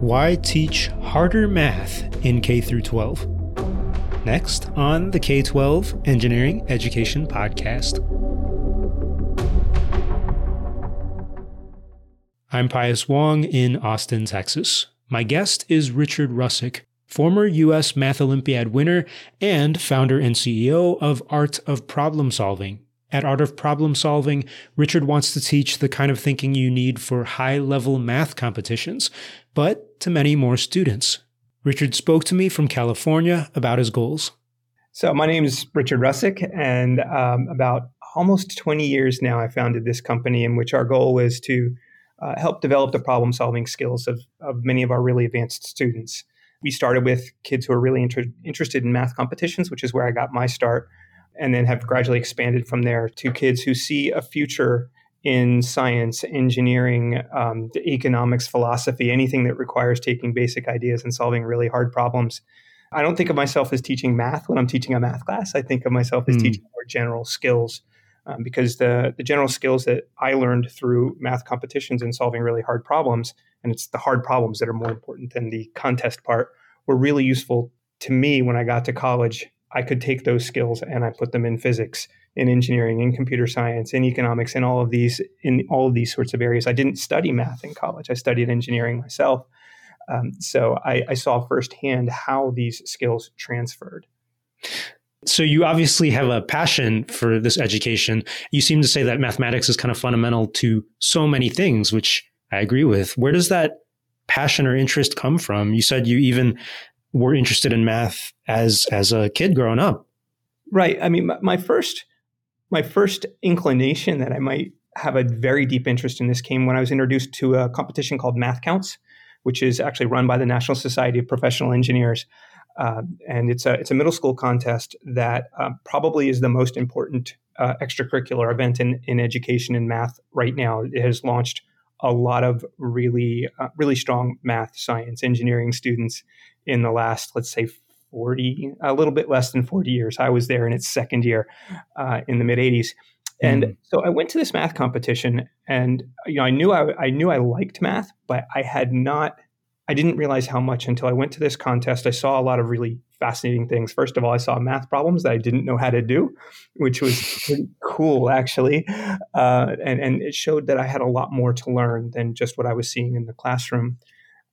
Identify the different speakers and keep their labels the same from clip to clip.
Speaker 1: Why teach harder math in K through 12? Next on the K 12 Engineering Education Podcast. I'm Pius Wong in Austin, Texas. My guest is Richard Rusczyk, former U.S. Math Olympiad winner and founder and CEO of Art of Problem Solving. At Art of Problem Solving, Richard wants to teach the kind of thinking you need for high level math competitions, but to many more students. Richard spoke to me from California about his goals.
Speaker 2: So, my name is Richard Rusczyk, and um, about almost 20 years now, I founded this company in which our goal is to uh, help develop the problem solving skills of, of many of our really advanced students. We started with kids who are really inter- interested in math competitions, which is where I got my start, and then have gradually expanded from there to kids who see a future in science, engineering, um, economics, philosophy, anything that requires taking basic ideas and solving really hard problems. I don't think of myself as teaching math when I'm teaching a math class. I think of myself as mm. teaching more general skills um, because the, the general skills that I learned through math competitions and solving really hard problems, and it's the hard problems that are more important than the contest part, were really useful to me when I got to college. I could take those skills and I put them in physics, in engineering, in computer science, in economics, in all of these in all of these sorts of areas. I didn't study math in college. I studied engineering myself. Um, so I, I saw firsthand how these skills transferred.
Speaker 1: So you obviously have a passion for this education. You seem to say that mathematics is kind of fundamental to so many things, which I agree with. Where does that passion or interest come from? You said you even were interested in math as as a kid growing up.
Speaker 2: Right. I mean, my first my first inclination that I might have a very deep interest in this came when I was introduced to a competition called Math Counts, which is actually run by the National Society of Professional Engineers. Uh, and it's a it's a middle school contest that uh, probably is the most important uh, extracurricular event in in education in math right now. It has launched a lot of really uh, really strong math, science, engineering students in the last let's say 40 a little bit less than 40 years. I was there in its second year uh, in the mid 80s. And mm. so I went to this math competition, and you know I knew I, I knew I liked math, but I had not I didn't realize how much until I went to this contest. I saw a lot of really fascinating things. First of all, I saw math problems that I didn't know how to do, which was pretty cool, actually. Uh, and, and it showed that I had a lot more to learn than just what I was seeing in the classroom.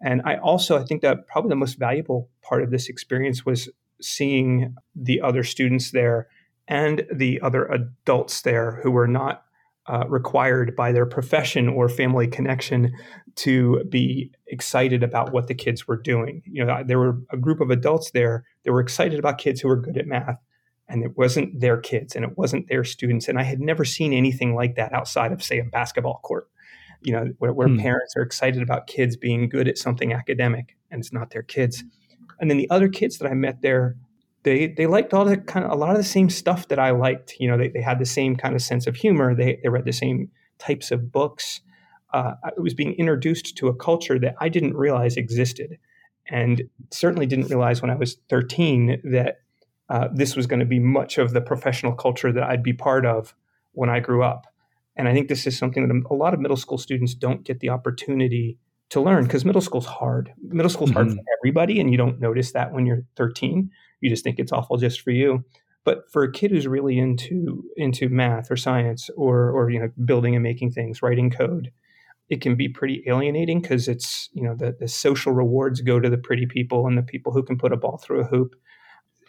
Speaker 2: And I also, I think that probably the most valuable part of this experience was seeing the other students there and the other adults there who were not uh, required by their profession or family connection to be excited about what the kids were doing. You know, there were a group of adults there that were excited about kids who were good at math, and it wasn't their kids and it wasn't their students. And I had never seen anything like that outside of, say, a basketball court. You know, where, where hmm. parents are excited about kids being good at something academic, and it's not their kids. And then the other kids that I met there they they liked all the kind of a lot of the same stuff that I liked. You know, they, they had the same kind of sense of humor. They they read the same types of books. Uh, I was being introduced to a culture that I didn't realize existed, and certainly didn't realize when I was 13 that uh, this was going to be much of the professional culture that I'd be part of when I grew up. And I think this is something that a lot of middle school students don't get the opportunity to learn because middle school's hard. Middle school's mm-hmm. hard for everybody, and you don't notice that when you're 13 you just think it's awful just for you but for a kid who's really into into math or science or or you know building and making things writing code it can be pretty alienating because it's you know the, the social rewards go to the pretty people and the people who can put a ball through a hoop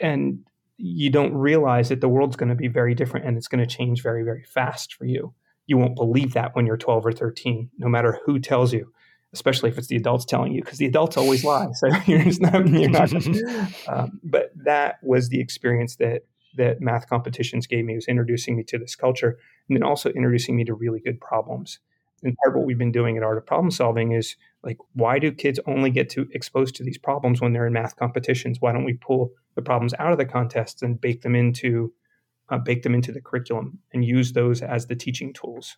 Speaker 2: and you don't realize that the world's going to be very different and it's going to change very very fast for you you won't believe that when you're 12 or 13 no matter who tells you especially if it's the adults telling you, because the adults always lie. So you're not, you're not um, but that was the experience that that math competitions gave me. It was introducing me to this culture, and then also introducing me to really good problems. And part of what we've been doing at Art of Problem Solving is like, why do kids only get to exposed to these problems when they're in math competitions? Why don't we pull the problems out of the contests and bake them into uh, bake them into the curriculum and use those as the teaching tools?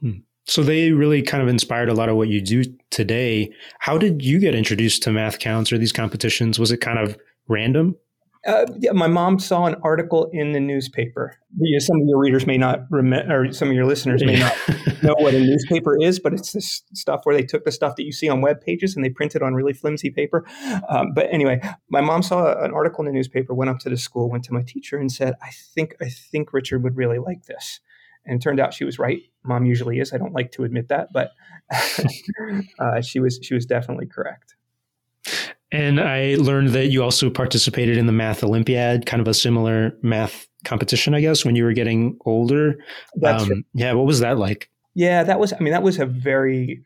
Speaker 1: Hmm. So they really kind of inspired a lot of what you do today. How did you get introduced to math counts or these competitions? Was it kind of random?
Speaker 2: Uh, yeah, my mom saw an article in the newspaper. some of your readers may not remember, or some of your listeners may not know what a newspaper is, but it's this stuff where they took the stuff that you see on web pages and they printed on really flimsy paper. Um, but anyway, my mom saw an article in the newspaper, went up to the school, went to my teacher, and said, "I think I think Richard would really like this." And it turned out she was right. Mom usually is. I don't like to admit that, but uh, she was she was definitely correct.
Speaker 1: And I learned that you also participated in the Math Olympiad, kind of a similar math competition, I guess, when you were getting older.
Speaker 2: That's um,
Speaker 1: right. Yeah, what was that like?
Speaker 2: Yeah, that was. I mean, that was a very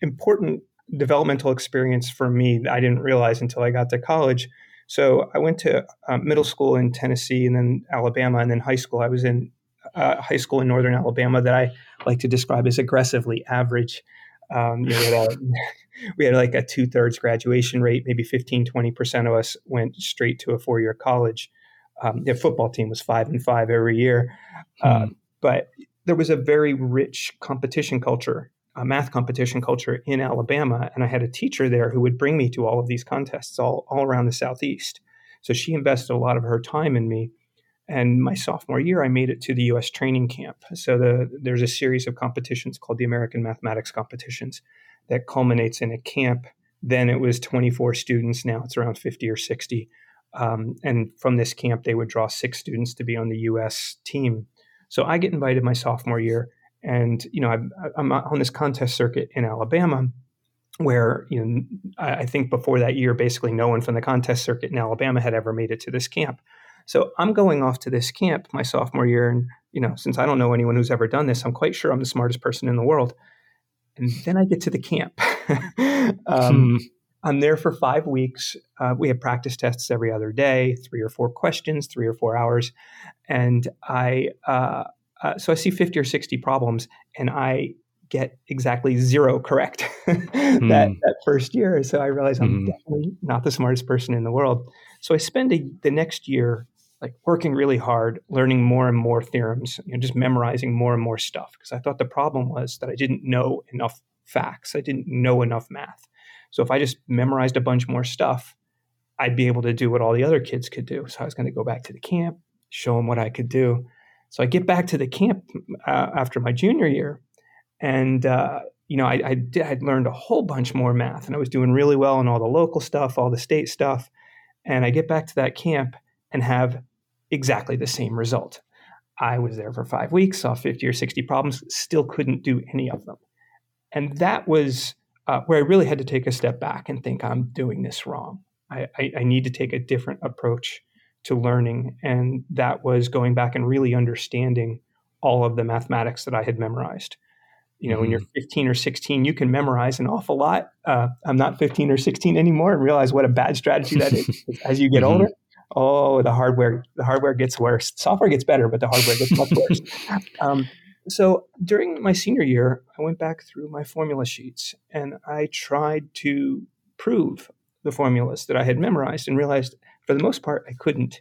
Speaker 2: important developmental experience for me. I didn't realize until I got to college. So I went to uh, middle school in Tennessee, and then Alabama, and then high school. I was in uh, high school in northern Alabama that I like to describe as aggressively average. Um, you know, we had like a two thirds graduation rate, maybe 15, 20% of us went straight to a four year college. Um, the football team was five and five every year. Hmm. Uh, but there was a very rich competition culture, a math competition culture in Alabama. And I had a teacher there who would bring me to all of these contests all, all around the Southeast. So she invested a lot of her time in me. And my sophomore year, I made it to the U.S. training camp. So the, there's a series of competitions called the American Mathematics Competitions that culminates in a camp. Then it was 24 students. Now it's around 50 or 60. Um, and from this camp, they would draw six students to be on the U.S. team. So I get invited my sophomore year, and you know I'm, I'm on this contest circuit in Alabama, where you know I think before that year, basically no one from the contest circuit in Alabama had ever made it to this camp. So I'm going off to this camp my sophomore year, and you know since I don't know anyone who's ever done this, I'm quite sure I'm the smartest person in the world. And then I get to the camp. um, hmm. I'm there for five weeks. Uh, we have practice tests every other day, three or four questions, three or four hours, and I uh, uh, so I see 50 or 60 problems, and I get exactly zero correct that, mm. that first year. So I realize I'm mm. definitely not the smartest person in the world. So I spend a, the next year like working really hard, learning more and more theorems, you know, just memorizing more and more stuff. Because I thought the problem was that I didn't know enough facts. I didn't know enough math. So if I just memorized a bunch more stuff, I'd be able to do what all the other kids could do. So I was going to go back to the camp, show them what I could do. So I get back to the camp uh, after my junior year, and uh, you know I, I did, I'd learned a whole bunch more math, and I was doing really well in all the local stuff, all the state stuff. And I get back to that camp and have exactly the same result. I was there for five weeks, saw 50 or 60 problems, still couldn't do any of them. And that was uh, where I really had to take a step back and think, I'm doing this wrong. I, I, I need to take a different approach to learning. And that was going back and really understanding all of the mathematics that I had memorized. You know, mm-hmm. when you're 15 or 16, you can memorize an awful lot. Uh, I'm not 15 or 16 anymore and realize what a bad strategy that is as you get mm-hmm. older oh, the hardware the hardware gets worse. Software gets better, but the hardware gets much worse. Um, so during my senior year, I went back through my formula sheets and I tried to prove the formulas that I had memorized and realized for the most part I couldn't.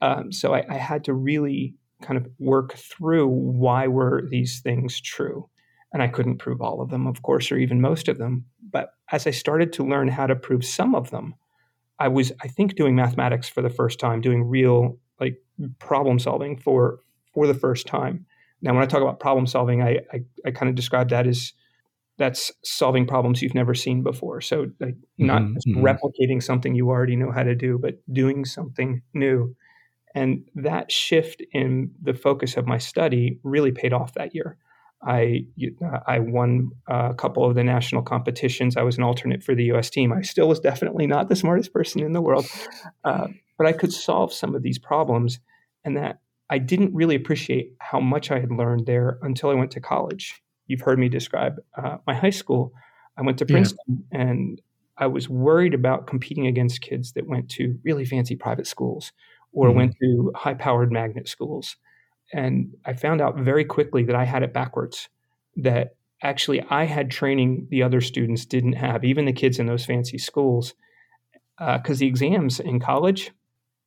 Speaker 2: Um, so I, I had to really kind of work through why were these things true. And I couldn't prove all of them, of course, or even most of them. But as I started to learn how to prove some of them, I was, I think, doing mathematics for the first time, doing real like problem solving for for the first time. Now, when I talk about problem solving, I I, I kind of describe that as that's solving problems you've never seen before. So, like, not mm-hmm. replicating something you already know how to do, but doing something new. And that shift in the focus of my study really paid off that year. I uh, I won a couple of the national competitions. I was an alternate for the U.S. team. I still was definitely not the smartest person in the world, uh, but I could solve some of these problems, and that I didn't really appreciate how much I had learned there until I went to college. You've heard me describe uh, my high school. I went to Princeton, yeah. and I was worried about competing against kids that went to really fancy private schools or mm-hmm. went to high-powered magnet schools and I found out very quickly that I had it backwards. That actually I had training the other students didn't have, even the kids in those fancy schools, because uh, the exams in college,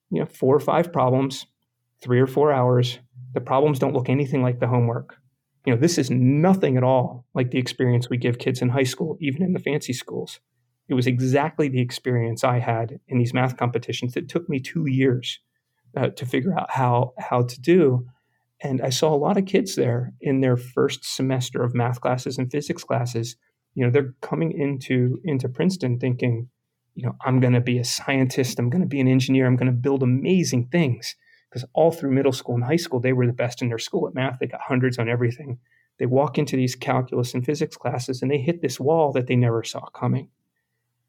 Speaker 2: you know, four or five problems, three or four hours. The problems don't look anything like the homework. You know, this is nothing at all like the experience we give kids in high school, even in the fancy schools. it was exactly the experience I had in these math competitions that took me two years uh, to figure out how how to do. And I saw a lot of kids there in their first semester of math classes and physics classes. You know, they're coming into into Princeton thinking, you know, I'm going to be a scientist, I'm going to be an engineer, I'm going to build amazing things. Because all through middle school and high school, they were the best in their school at math. They got hundreds on everything. They walk into these calculus and physics classes and they hit this wall that they never saw coming.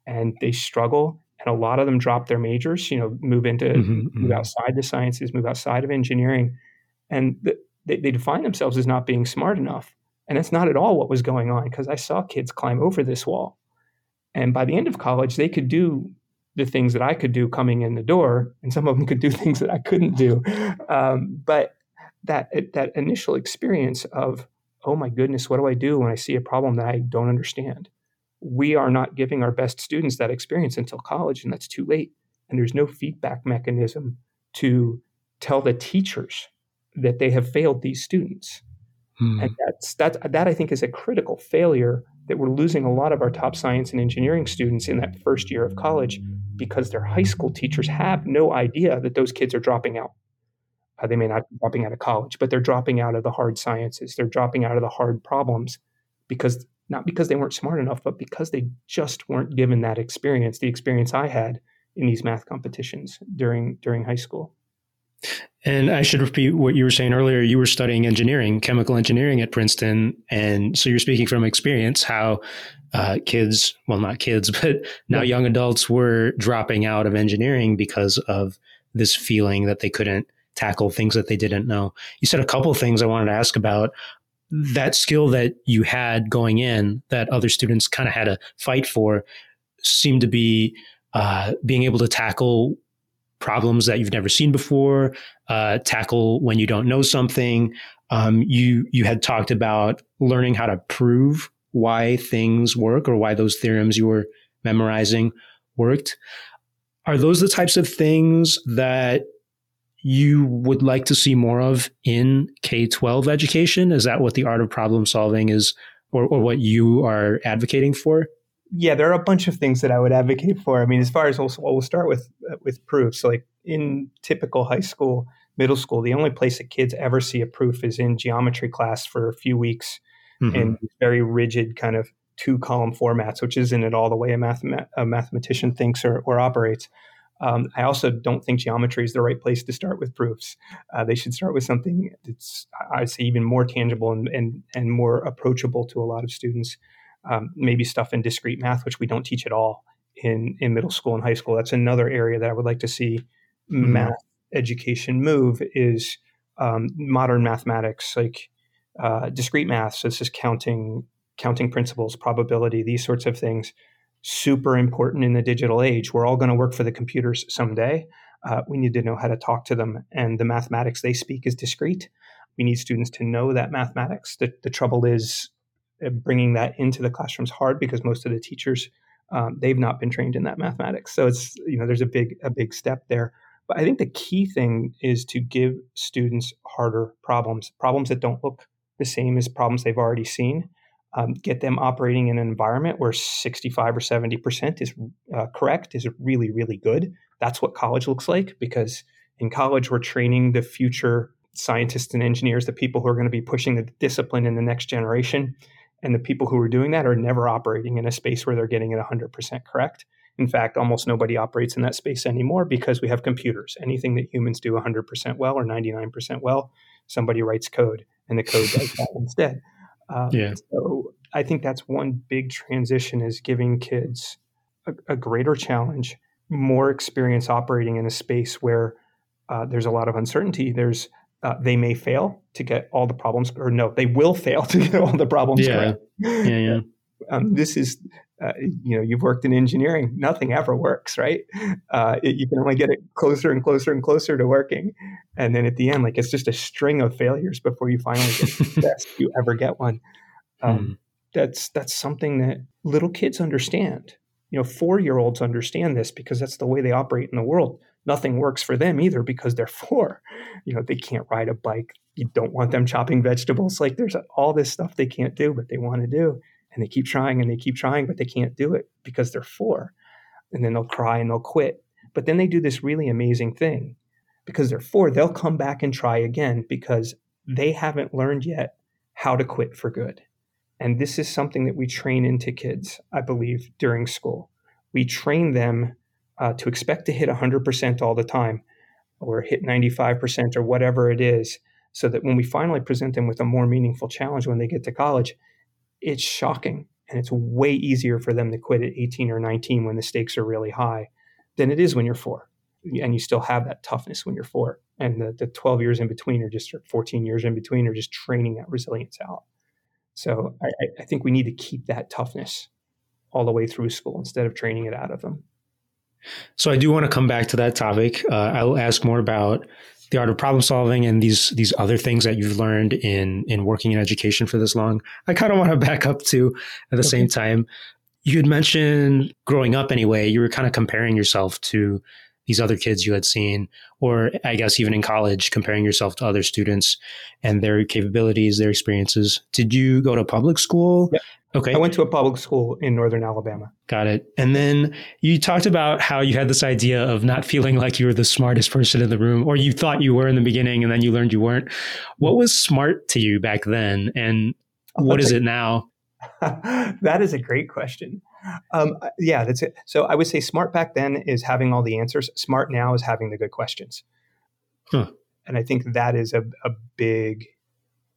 Speaker 2: And they struggle. And a lot of them drop their majors, you know, move into, mm-hmm, move mm-hmm. outside the sciences, move outside of engineering. And the, they, they define themselves as not being smart enough. And that's not at all what was going on because I saw kids climb over this wall. And by the end of college, they could do the things that I could do coming in the door, and some of them could do things that I couldn't do. Um, but that that initial experience of, oh my goodness, what do I do when I see a problem that I don't understand? We are not giving our best students that experience until college, and that's too late. And there's no feedback mechanism to tell the teachers that they have failed these students. Hmm. And that's that that I think is a critical failure that we're losing a lot of our top science and engineering students in that first year of college because their high school teachers have no idea that those kids are dropping out. Uh, they may not be dropping out of college, but they're dropping out of the hard sciences. They're dropping out of the hard problems because not because they weren't smart enough, but because they just weren't given that experience, the experience I had in these math competitions during during high school.
Speaker 1: And I should repeat what you were saying earlier. You were studying engineering, chemical engineering at Princeton. And so you're speaking from experience how uh, kids, well, not kids, but now young adults were dropping out of engineering because of this feeling that they couldn't tackle things that they didn't know. You said a couple of things I wanted to ask about. That skill that you had going in that other students kind of had to fight for seemed to be uh, being able to tackle problems that you've never seen before, uh, tackle when you don't know something. Um, you you had talked about learning how to prove why things work or why those theorems you were memorizing worked. Are those the types of things that you would like to see more of in K 12 education? Is that what the art of problem solving is, or, or what you are advocating for?
Speaker 2: yeah, there are a bunch of things that I would advocate for. I mean, as far as we'll, we'll start with with proofs. Like in typical high school, middle school, the only place that kids ever see a proof is in geometry class for a few weeks mm-hmm. in very rigid kind of two column formats, which isn't at all the way a, a mathematician thinks or, or operates. Um, I also don't think geometry is the right place to start with proofs. Uh, they should start with something that's, I'd say, even more tangible and, and, and more approachable to a lot of students um, maybe stuff in discrete math, which we don't teach at all in, in middle school and high school. That's another area that I would like to see mm-hmm. math education move is um, modern mathematics, like uh, discrete math. So this is counting, counting principles, probability, these sorts of things. Super important in the digital age. We're all going to work for the computers someday. Uh, we need to know how to talk to them, and the mathematics they speak is discrete. We need students to know that mathematics. The, the trouble is uh, bringing that into the classrooms hard because most of the teachers um, they've not been trained in that mathematics. So it's you know there's a big a big step there. But I think the key thing is to give students harder problems, problems that don't look the same as problems they've already seen. Um, get them operating in an environment where 65 or 70 percent is uh, correct is really really good. That's what college looks like because in college we're training the future scientists and engineers, the people who are going to be pushing the discipline in the next generation. And the people who are doing that are never operating in a space where they're getting it 100% correct. In fact, almost nobody operates in that space anymore because we have computers. Anything that humans do 100% well or 99% well, somebody writes code and the code does that instead. Um, yeah. So I think that's one big transition is giving kids a, a greater challenge, more experience operating in a space where uh, there's a lot of uncertainty. There's uh, they may fail to get all the problems, or no, they will fail to get all the problems
Speaker 1: yeah.
Speaker 2: correct.
Speaker 1: Yeah, yeah.
Speaker 2: Um, this is, uh, you know, you've worked in engineering. Nothing ever works, right? Uh, it, you can only get it closer and closer and closer to working, and then at the end, like it's just a string of failures before you finally get the best you ever get one. Um, hmm. That's that's something that little kids understand. You know, four year olds understand this because that's the way they operate in the world nothing works for them either because they're four. You know, they can't ride a bike. You don't want them chopping vegetables. Like there's all this stuff they can't do, but they want to do. And they keep trying and they keep trying, but they can't do it because they're four. And then they'll cry and they'll quit. But then they do this really amazing thing because they're four, they'll come back and try again because they haven't learned yet how to quit for good. And this is something that we train into kids, I believe, during school. We train them uh, to expect to hit 100% all the time or hit 95% or whatever it is, so that when we finally present them with a more meaningful challenge when they get to college, it's shocking. And it's way easier for them to quit at 18 or 19 when the stakes are really high than it is when you're four. And you still have that toughness when you're four. And the, the 12 years in between, or just 14 years in between, are just training that resilience out. So I, I think we need to keep that toughness all the way through school instead of training it out of them.
Speaker 1: So I do want to come back to that topic. Uh, I'll ask more about the art of problem solving and these these other things that you've learned in in working in education for this long. I kind of want to back up to at the okay. same time. You had mentioned growing up anyway, you were kind of comparing yourself to these other kids you had seen, or I guess even in college, comparing yourself to other students and their capabilities, their experiences. Did you go to public school?
Speaker 2: Yep. Okay. I went to a public school in northern Alabama.
Speaker 1: Got it. And then you talked about how you had this idea of not feeling like you were the smartest person in the room, or you thought you were in the beginning and then you learned you weren't. What was smart to you back then? And what is it now?
Speaker 2: that is a great question. Um, yeah, that's it. So I would say smart back then is having all the answers. Smart now is having the good questions. Huh. And I think that is a, a big,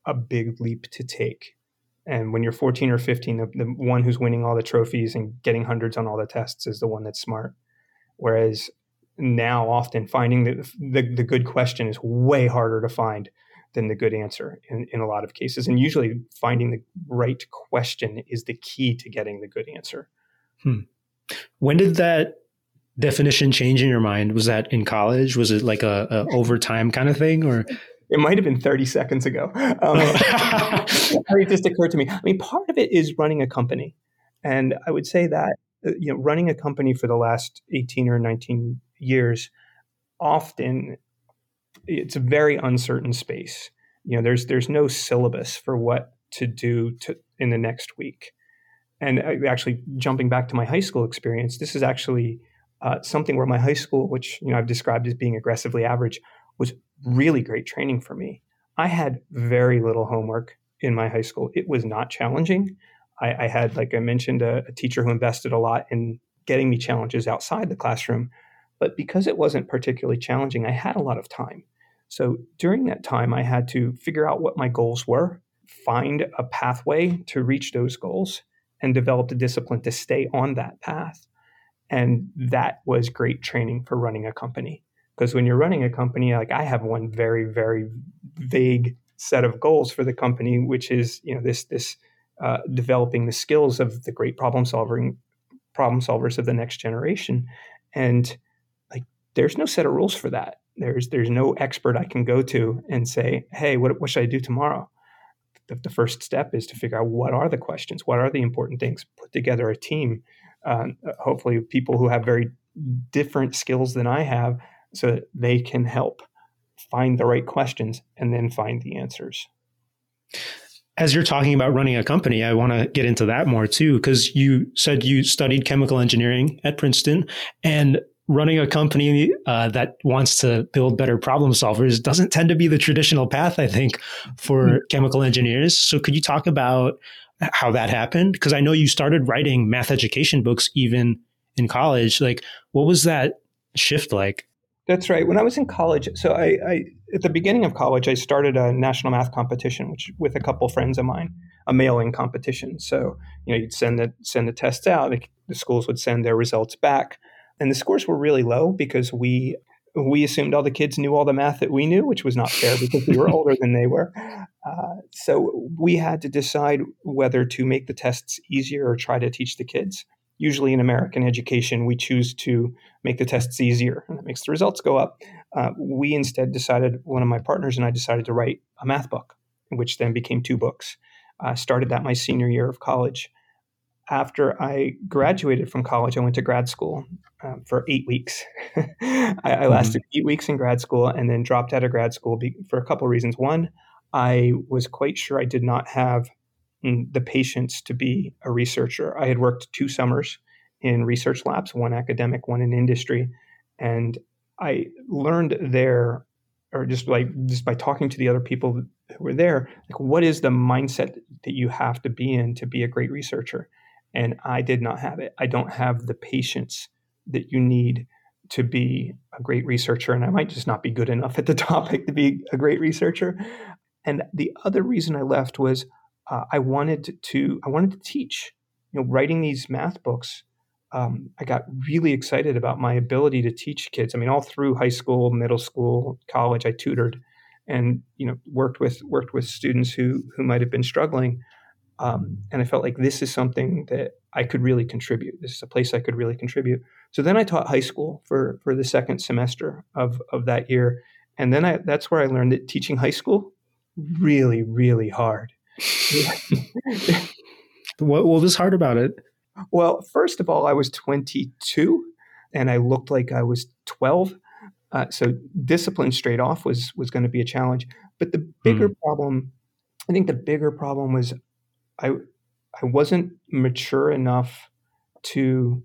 Speaker 2: a big leap to take. And when you're 14 or 15, the, the one who's winning all the trophies and getting hundreds on all the tests is the one that's smart. Whereas now, often finding the, the, the good question is way harder to find than the good answer in, in a lot of cases. And usually finding the right question is the key to getting the good answer.
Speaker 1: Hmm. When did that definition change in your mind? Was that in college? Was it like a, a overtime kind of thing or?
Speaker 2: It might have been 30 seconds ago. Um, it just occurred to me. I mean, part of it is running a company. And I would say that, uh, you know, running a company for the last 18 or 19 years, often it's a very uncertain space. You know, there's there's no syllabus for what to do to in the next week. And actually, jumping back to my high school experience, this is actually uh, something where my high school, which you know I've described as being aggressively average, was really great training for me. I had very little homework in my high school. It was not challenging. I, I had, like I mentioned, a, a teacher who invested a lot in getting me challenges outside the classroom. But because it wasn't particularly challenging, I had a lot of time. So during that time, I had to figure out what my goals were, find a pathway to reach those goals, and develop the discipline to stay on that path. And that was great training for running a company. Because when you're running a company, like I have one very, very vague set of goals for the company, which is you know this this uh, developing the skills of the great problem solving problem solvers of the next generation, and like there's no set of rules for that. There's there's no expert I can go to and say, hey, what, what should I do tomorrow? The, the, first step is to figure out what are the questions, what are the important things. Put together a team, uh, hopefully people who have very different skills than I have, so that they can help find the right questions and then find the answers.
Speaker 1: As you're talking about running a company, I want to get into that more too, because you said you studied chemical engineering at Princeton, and running a company uh, that wants to build better problem solvers doesn't tend to be the traditional path, I think, for mm-hmm. chemical engineers. So, could you talk about how that happened? Because I know you started writing math education books even in college. Like, what was that shift like?
Speaker 2: That's right. When I was in college, so I, I at the beginning of college, I started a national math competition, which with a couple friends of mine, a mailing competition. So you know, you'd send the send the tests out. The schools would send their results back and the scores were really low because we we assumed all the kids knew all the math that we knew, which was not fair because we were older than they were. Uh, so we had to decide whether to make the tests easier or try to teach the kids. Usually in American education, we choose to make the tests easier, and that makes the results go up. Uh, we instead decided, one of my partners and I decided to write a math book, which then became two books. I started that my senior year of college after I graduated from college, I went to grad school um, for eight weeks. I, I, mm-hmm. lasted mm-hmm. eight weeks in grad school and then dropped out of grad school be, for a couple of reasons. One, I was quite sure I did not have the patience to be a researcher. I had worked two summers in research labs, one academic, one in industry, and I learned there, or just like just by talking to the other people who were there, like what is the mindset that you have to be in to be a great researcher? And I did not have it. I don't have the patience that you need to be a great researcher, and I might just not be good enough at the topic to be a great researcher. And the other reason I left was uh, I wanted to I wanted to teach. You know, writing these math books, um, I got really excited about my ability to teach kids. I mean, all through high school, middle school, college, I tutored, and you know, worked with worked with students who who might have been struggling. Um, and I felt like this is something that I could really contribute. This is a place I could really contribute. So then I taught high school for for the second semester of of that year, and then I that's where I learned that teaching high school really really hard.
Speaker 1: what, what was hard about it?
Speaker 2: Well, first of all, I was 22 and I looked like I was 12. Uh, so discipline straight off was was going to be a challenge. But the bigger mm. problem, I think the bigger problem was I I wasn't mature enough to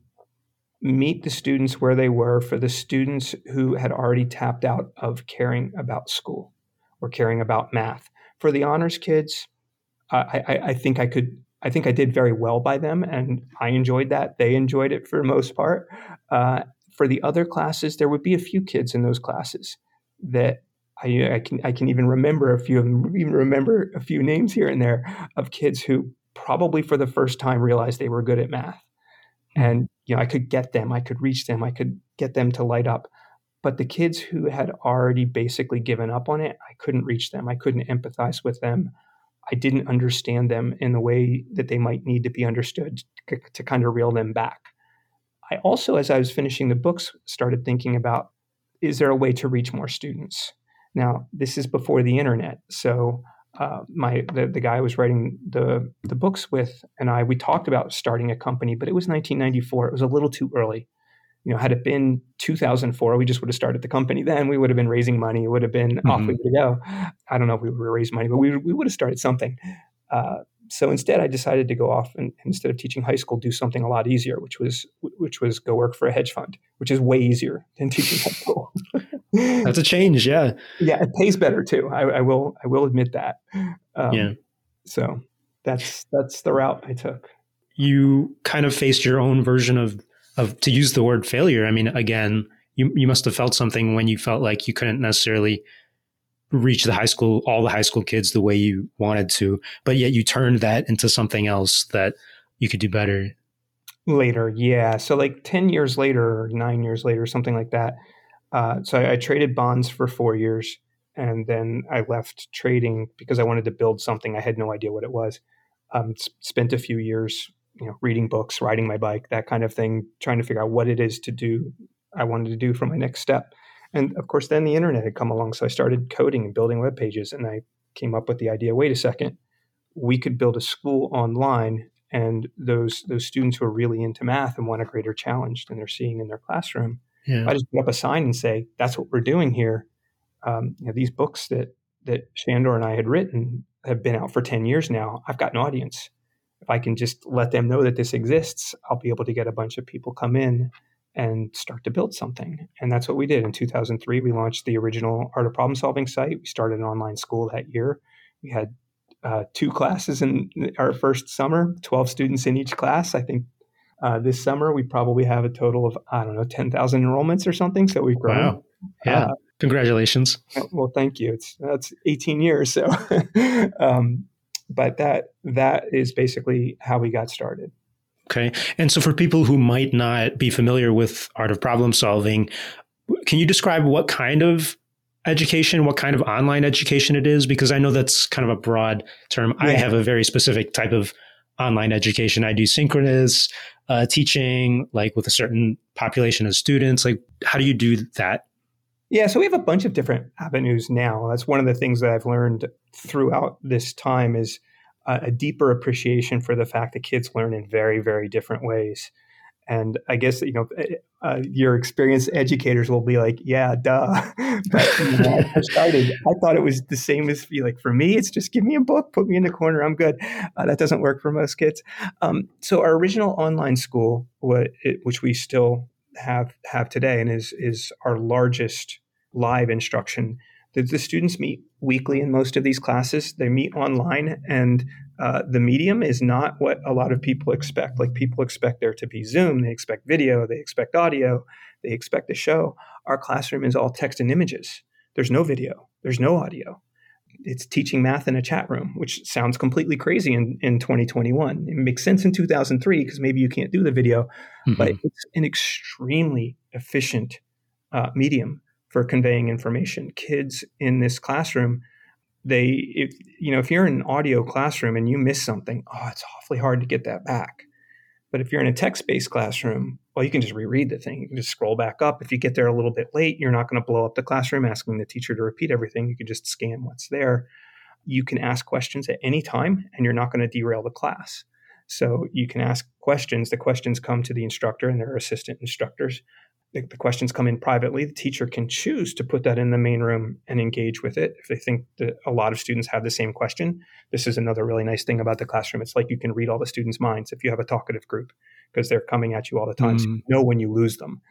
Speaker 2: meet the students where they were for the students who had already tapped out of caring about school or caring about math. For the honors kids, I, I, I think I could I think I did very well by them, and I enjoyed that. They enjoyed it for the most part. Uh, for the other classes, there would be a few kids in those classes that I, I, can I can even remember a few of them, even remember a few names here and there of kids who probably for the first time realized they were good at math, hmm. and you know I could get them, I could reach them, I could get them to light up. But the kids who had already basically given up on it, I couldn't reach them. I couldn't empathize with them. I didn't understand them in the way that they might need to be understood to, to kind of reel them back. I also, as I was finishing the books, started thinking about is there a way to reach more students? Now, this is before the internet, so uh, my the, the guy I was writing the the books with and I we talked about starting a company, but it was 1994. It was a little too early you know, had it been 2004, we just would have started the company then. We would have been raising money. It would have been mm-hmm. off we would go. I don't know if we would have raised money, but we, we would have started something. Uh, so instead, I decided to go off and instead of teaching high school, do something a lot easier, which was which was go work for a hedge fund, which is way easier than teaching high school.
Speaker 1: That's a change, yeah.
Speaker 2: Yeah, it pays better too. I, I will I will admit that.
Speaker 1: Um, yeah.
Speaker 2: So that's that's the route I took.
Speaker 1: You kind of faced your own version of of to use the word failure. I mean, again, you you must have felt something when you felt like you couldn't necessarily reach the high school all the high school kids the way you wanted to, but yet you turned that into something else that you could do better.
Speaker 2: Later, yeah. So like ten years later, or nine years later, something like that. Uh, so I, I traded bonds for four years, and then I left trading because I wanted to build something. I had no idea what it was. Um, spent a few years you know, reading books, riding my bike, that kind of thing, trying to figure out what it is to do I wanted to do for my next step. And of course, then the internet had come along. So I started coding and building web pages. And I came up with the idea wait a second, we could build a school online. And those, those students who are really into math and want a greater challenge than they're seeing in their classroom, yeah. I just put up a sign and say, that's what we're doing here. Um, you know, these books that, that Sandor and I had written have been out for 10 years now. I've got an audience if I can just let them know that this exists, I'll be able to get a bunch of people come in and start to build something. And that's what we did. In 2003, we launched the original Art of Problem Solving site. We started an online school that year. We had uh, two classes in our first summer, 12 students in each class. I think uh, this summer we probably have a total of, I don't know, 10,000 enrollments or something. So we've grown.
Speaker 1: Wow. Yeah. Uh, Congratulations.
Speaker 2: Well, thank you. It's that's 18 years. So, um, but that that is basically how we got started.
Speaker 1: Okay. And so for people who might not be familiar with art of problem solving, can you describe what kind of education, what kind of online education it is? Because I know that's kind of a broad term. Yeah. I have a very specific type of online education. I do synchronous uh, teaching, like with a certain population of students. Like, how do you do that?
Speaker 2: Yeah, so we have a bunch of different avenues now. That's one of the things that I've learned throughout this time is a, a deeper appreciation for the fact that kids learn in very, very different ways. And I guess you know eh, uh, your experienced educators will be like, "Yeah, duh." but you know, I started, I thought it was the same as like for me. It's just give me a book, put me in the corner, I'm good. Uh, that doesn't work for most kids. Um, so our original online school, what it, which we still have have today, and is is our largest live instruction. The, the students meet weekly in most of these classes. They meet online, and uh, the medium is not what a lot of people expect. Like people expect there to be Zoom, they expect video, they expect audio, they expect a show. Our classroom is all text and images. There's no video, there's no audio. It's teaching math in a chat room, which sounds completely crazy in, in 2021. It makes sense in 2003 because maybe you can't do the video, mm-hmm. but it's an extremely efficient uh, medium for conveying information. Kids in this classroom they if you know if you're in an audio classroom and you miss something oh it's awfully hard to get that back but if you're in a text-based classroom well you can just reread the thing. You can just scroll back up. If you get there a little bit late you're not going to blow up the classroom asking the teacher to repeat everything. You can just scan what's there. You can ask questions at any time and you're not going to derail the class. So you can ask questions. The questions come to the instructor and their assistant instructors the, the, questions come in privately, the teacher can choose to put that in the main room and engage with it if they think that a lot of students have the same question. This is another really nice thing about the classroom. It's like you can read all the students' minds if you have a talkative group because they're coming at you all the time. Mm. So you know when you lose them,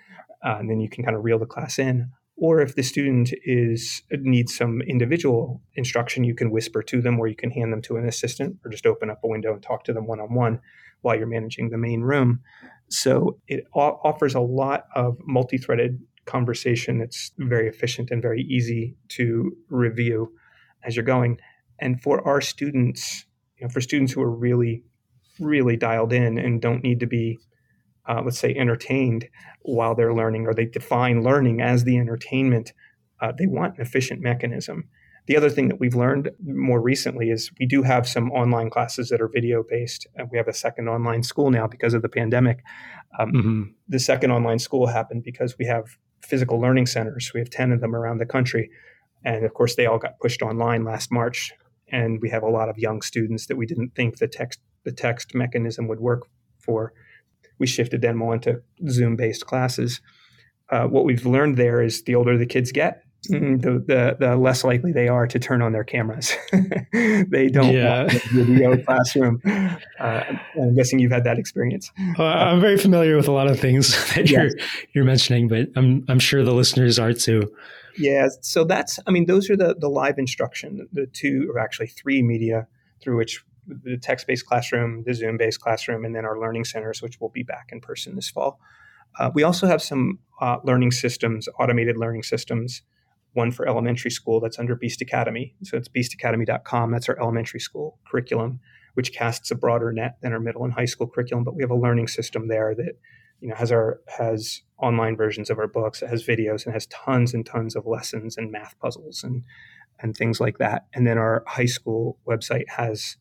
Speaker 2: uh, and then you can kind of reel the class in. Or if the student is needs some individual instruction, you can whisper to them, or you can hand them to an assistant, or just open up a window and talk to them one on one while you're managing the main room. So it offers a lot of multi threaded conversation It's very efficient and very easy to review as you're going. And for our students, you know, for students who are really, really dialed in and don't need to be, uh, let's say, entertained while they're learning, or they define learning as the entertainment, uh, they want an efficient mechanism. The other thing that we've learned more recently is we do have some online classes that are video based. And we have a second online school now because of the pandemic. Um, mm-hmm. The second online school happened because we have physical learning centers. We have 10 of them around the country. And of course, they all got pushed online last March. And we have a lot of young students that we didn't think the text the text mechanism would work for. We shifted them on to Zoom based classes. Uh, what we've learned there is the older the kids get, the, the, the less likely they are to turn on their cameras. they don't yeah. want video classroom. Uh, I'm guessing you've had that experience.
Speaker 1: Uh, I'm very familiar with a lot of things that yes. you're you're mentioning, but I'm I'm sure the listeners are too.
Speaker 2: Yeah, so that's I mean those are the the live instruction, the two or actually three media through which the text-based classroom, the Zoom-based classroom, and then our learning centers, which will be back in person this fall. Uh, we also have some uh, learning systems, automated learning systems one for elementary school that's under Beast Academy. So it's beastacademy.com. That's our elementary school curriculum, which casts a broader net than our middle and high school curriculum. But we have a learning system there that you know has our has online versions of our books, it has videos, and has tons and tons of lessons and math puzzles and and things like that. And then our high school website has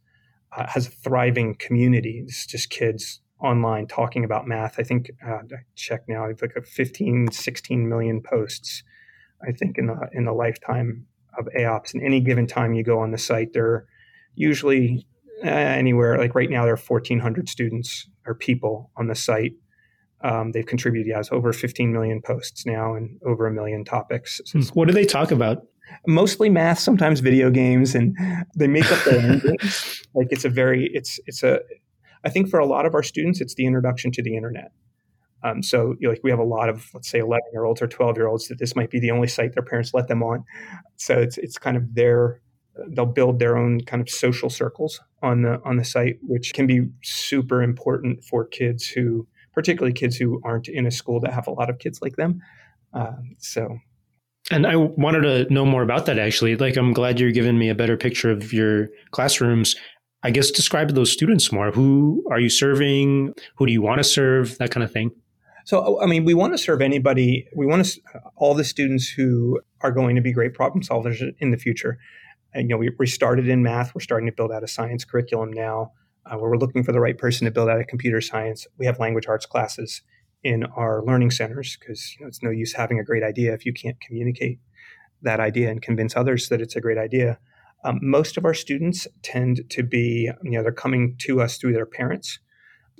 Speaker 2: uh, has a thriving community. It's just kids online talking about math. I think uh, I check now. I've like a 15, 16 million posts I think in the in the lifetime of AOPS. And any given time you go on the site, there are usually uh, anywhere like right now there are 1,400 students or people on the site. Um, they've contributed, yes, over 15 million posts now and over a million topics.
Speaker 1: What do they talk about?
Speaker 2: Mostly math, sometimes video games, and they make up their own games. Like it's a very, it's it's a. I think for a lot of our students, it's the introduction to the internet. Um, so, you know, like we have a lot of, let's say, 11 year olds or 12 year olds that this might be the only site their parents let them on. So it's it's kind of their they'll build their own kind of social circles on the on the site, which can be super important for kids who, particularly kids who aren't in a school that have a lot of kids like them. Uh, so.
Speaker 1: And I wanted to know more about that actually. Like, I'm glad you're giving me a better picture of your classrooms. I guess describe those students more. Who are you serving? Who do you want to serve? That kind of thing.
Speaker 2: So, I mean, we want to serve anybody. We want to all the students who are going to be great problem solvers in the future. And, you know, we, we started in math. We're starting to build out a science curriculum now. Uh, where we're looking for the right person to build out a computer science. We have language arts classes in our learning centers because you know, it's no use having a great idea if you can't communicate that idea and convince others that it's a great idea. Um, most of our students tend to be, you know, they're coming to us through their parents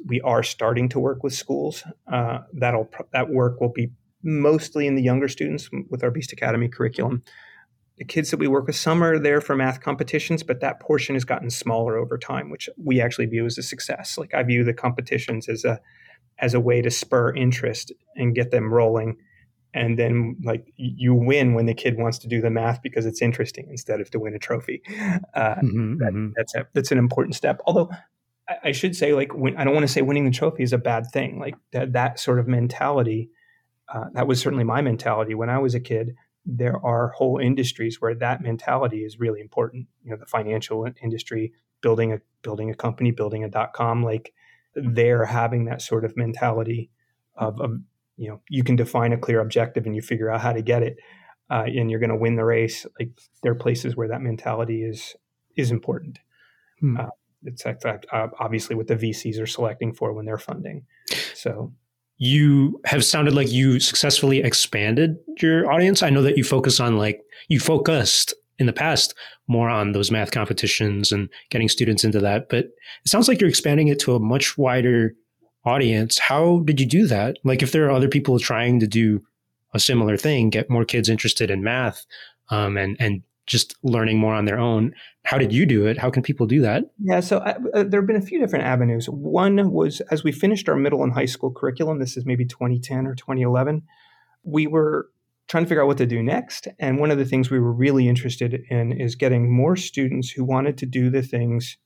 Speaker 2: We are starting to work with schools. Uh, that'll that work will be mostly in the younger students with our Beast Academy curriculum. The kids that we work with, some are there for math competitions, but that portion has gotten smaller over time, which we actually view as a success. Like I view the competitions as a as a way to spur interest and get them rolling and then like you win when the kid wants to do the math because it's interesting instead of to win a trophy. Uh, mm-hmm, that, mm-hmm. That's a, that's an important step. Although I, I should say, like, when, I don't want to say winning the trophy is a bad thing. Like that that sort of mentality, uh, that was certainly my mentality when I was a kid. There are whole industries where that mentality is really important. You know, the financial industry, building a building a company, building a dot com, like they're having that sort of mentality of, of you know you can define a clear objective and you figure out how to get it uh, and you're going to win the race like there are places where that mentality is is important hmm. uh, it's obviously what the vcs are selecting for when they're funding so
Speaker 1: you have sounded like you successfully expanded your audience i know that you focus on like you focused in the past more on those math competitions and getting students into that but it sounds like you're expanding it to a much wider audience. How did you do that? Like, if there are other people trying to do a similar thing, get more kids interested in math, um, and and just learning more on their own. How did you do it? How can people do that?
Speaker 2: Yeah, so uh, uh, there have been a few different avenues. One was as we finished our middle and high school curriculum. This is maybe 2010 or 2011. We were trying to figure out what to do next. And one of the things we were really interested in is getting more students who wanted to do the things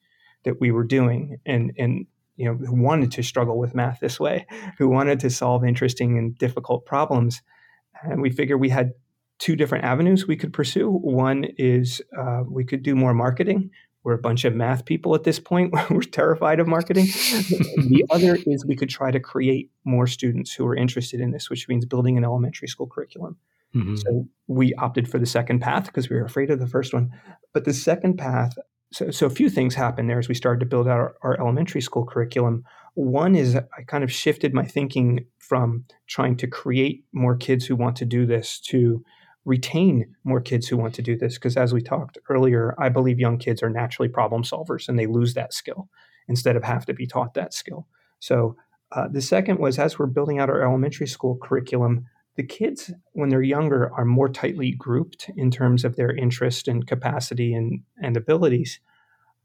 Speaker 2: that we were doing. And, and you know, who wanted to struggle with math this way, who wanted to solve interesting and difficult problems. And we figured we had two different avenues we could pursue. One is uh, we could do more marketing. We're a bunch of math people at this point. We're terrified of marketing. the other is we could try to create more students who are interested in this, which means building an elementary school curriculum. Mm-hmm. So we opted for the second path because we were afraid of the first one. But the second path so, so a few things happened there as we started to build out our, our, elementary school curriculum. One is I kind of shifted my thinking from trying to create more kids who want to do this to retain more kids who want to do this. Because as we talked earlier, I believe young kids are naturally problem solvers and they lose that skill instead of have to be taught that skill. So uh, the second was as we're building out our elementary school curriculum, the kids, when they're younger, are more tightly grouped in terms of their interest and capacity and, and abilities.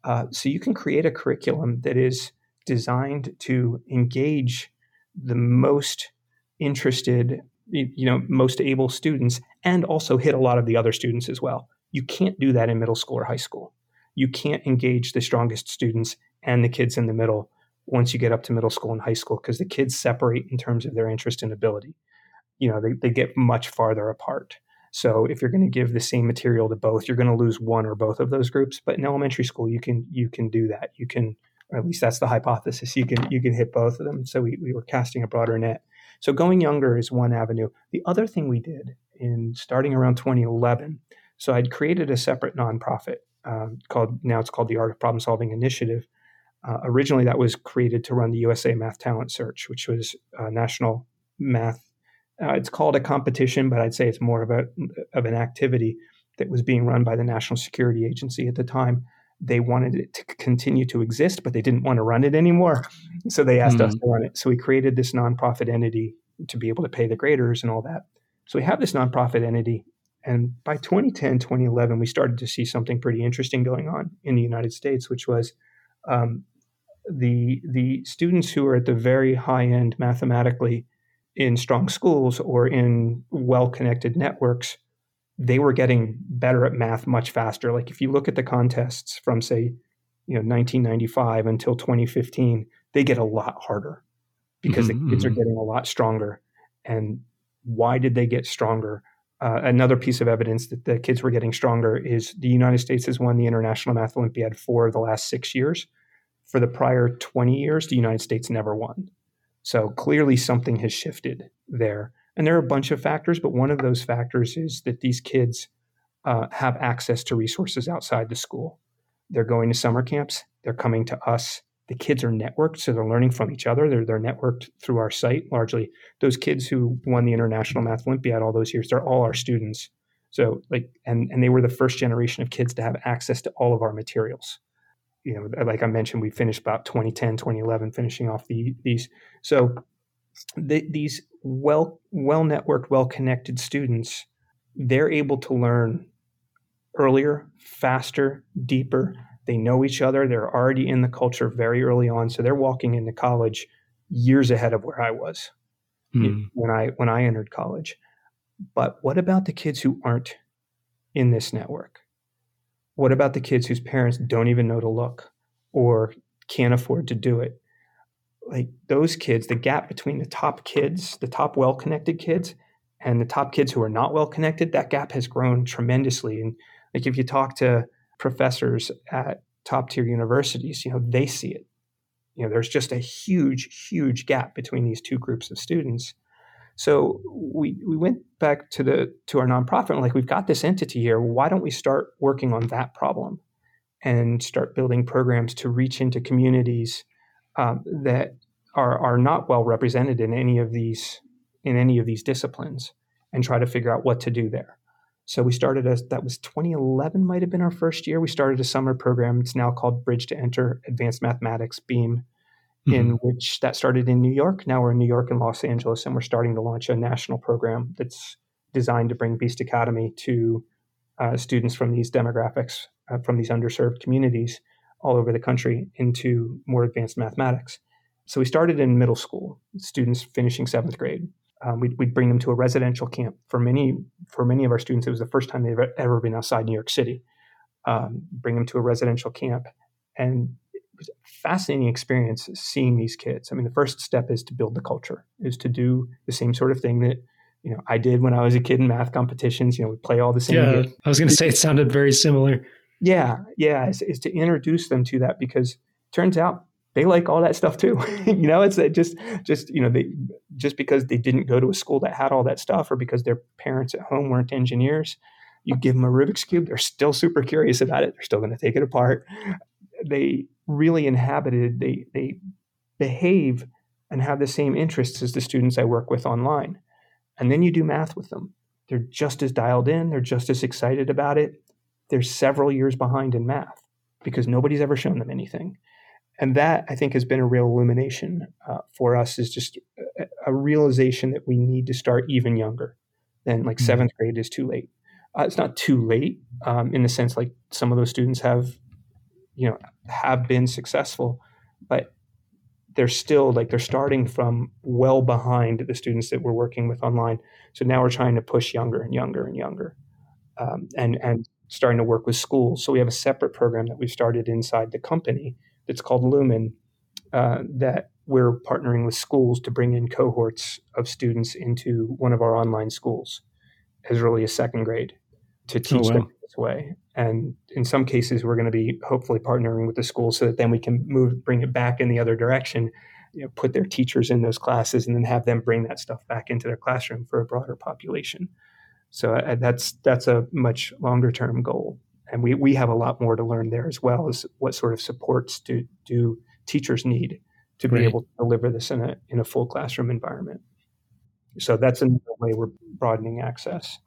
Speaker 2: Uh, so you can create a curriculum that is designed to engage the most interested, you know, most able students and also hit a lot of the other students as well. You can't do that in middle school or high school. You can't engage the strongest students and the kids in the middle once you get up to middle school and high school because the kids separate in terms of their interest and ability. You know they, they get much farther apart. So if you're going to give the same material to both you're going to lose one or both of those groups but in elementary school you can you can do that. You can or at least that's the hypothesis. You can you can hit both of them. So we, we were casting a broader net so going younger is one avenue the other thing we did in starting around 2011 so i'd created a separate nonprofit um, called now it's called the art of problem solving initiative uh, originally that was created to run the usa math talent search which was a national math uh, it's called a competition, but I'd say it's more of a of an activity that was being run by the National Security Agency at the time. They wanted it to continue to exist, but they didn't want to run it anymore. So they asked mm-hmm. us to run it. So we created this nonprofit entity to be able to pay the graders and all that. So we have this nonprofit entity. And by 2010, 2011, we started to see something pretty interesting going on in the United States, which was um, the the students who are at the very high end mathematically in strong schools or in well connected networks, they were getting better at math much faster. Like if you look at the contests from, say, you know, 1995 until 2015, they get a lot harder because mm-hmm, the kids mm-hmm. are getting a lot stronger. And why did they get stronger? Uh, another piece of evidence that the kids were getting stronger is the United States has won the International Math Olympiad for the last six years. For the prior 20 years, the United States never won. So clearly something has shifted there. And there are a bunch of factors, but one of those factors is that these kids uh, have access to resources outside the school. They're going to summer camps, they're coming to us. The kids are networked, so they're learning from each other. They're, they're networked through our site largely. Those kids who won the International Math Olympiad all those years, they're all our students. So, like, and, and they were the first generation of kids to have access to all of our materials you know, like I mentioned, we finished about 2010, 2011, finishing off the, these. So the, these well well networked, well connected students, they're able to learn earlier, faster, deeper. They know each other. They're already in the culture very early on, so they're walking into college years ahead of where I was mm. when I when I entered college. But what about the kids who aren't in this network? What about the kids whose parents don't even know to look or can't afford to do it? Like those kids, the gap between the top kids, the top well connected kids, and the top kids who are not well connected, that gap has grown tremendously. And like if you talk to professors at top tier universities, you know, they see it. You know, there's just a huge, huge gap between these two groups of students. So we we went back to the to our nonprofit and like we've got this entity here. Why don't we start working on that problem and start building programs to reach into communities um, that are are not well represented in any of these in any of these disciplines and try to figure out what to do there. So we started a that was 2011 might have been our first year. We started a summer program. It's now called Bridge to Enter Advanced Mathematics Beam mm-hmm. in which that started in New York. Now we're in New York and Los Angeles, and we're starting to launch a national program that's designed to bring Beast Academy to uh, students from these demographics, uh, from these underserved communities all over the country into more advanced mathematics. So we started in middle school, students finishing seventh grade. Um, we'd, we'd, bring them to a residential camp. For many, for many of our students, it was the first time they've ever been outside New York City. Um, bring them to a residential camp and was a fascinating experience seeing these kids. I mean, the first step is to build the culture, is to do the same sort of thing that you know I did when I was a kid in math competitions. You know, we play all the same.
Speaker 1: Yeah, games. I was going to say it sounded very similar.
Speaker 2: Yeah, yeah, is, is to introduce them to that because turns out they like all that stuff too. you know, it's just just you know they just because they didn't go to a school that had all that stuff, or because their parents at home weren't engineers. You give them a Rubik's cube, they're still super curious about it. They're still going to take it apart. They really inhabited, they, they behave and have the same interests as the students I work with online. And then you do math with them. They're just as dialed in, they're just as excited about it. They're several years behind in math because nobody's ever shown them anything. And that I think has been a real illumination uh, for us is just a, a, realization that we need to start even younger than like mm-hmm. seventh grade is too late. Uh, it's not too late um, in the sense like some of those students have you know have been successful but they're still like they're starting from well behind the students that we're working with online so now we're trying to push younger and younger and younger um, and and starting to work with schools. So we have a separate program that we've started inside the company that's called lumen uh, that we're partnering with schools to bring in cohorts of students into one of our online schools as early as second grade to oh, teach oh, wow. them this way. And in some cases we're going to be hopefully partnering with the school so that then we can move bring it back in the other direction you know, put their teachers in those classes and then have them bring that stuff back into their classroom for a broader population so uh, that's that's a much longer term goal. And we, we have a lot more to learn there as well as what sort of supports do, do teachers need to be able to deliver this in a in a full classroom environment. So that's another way we're broadening access.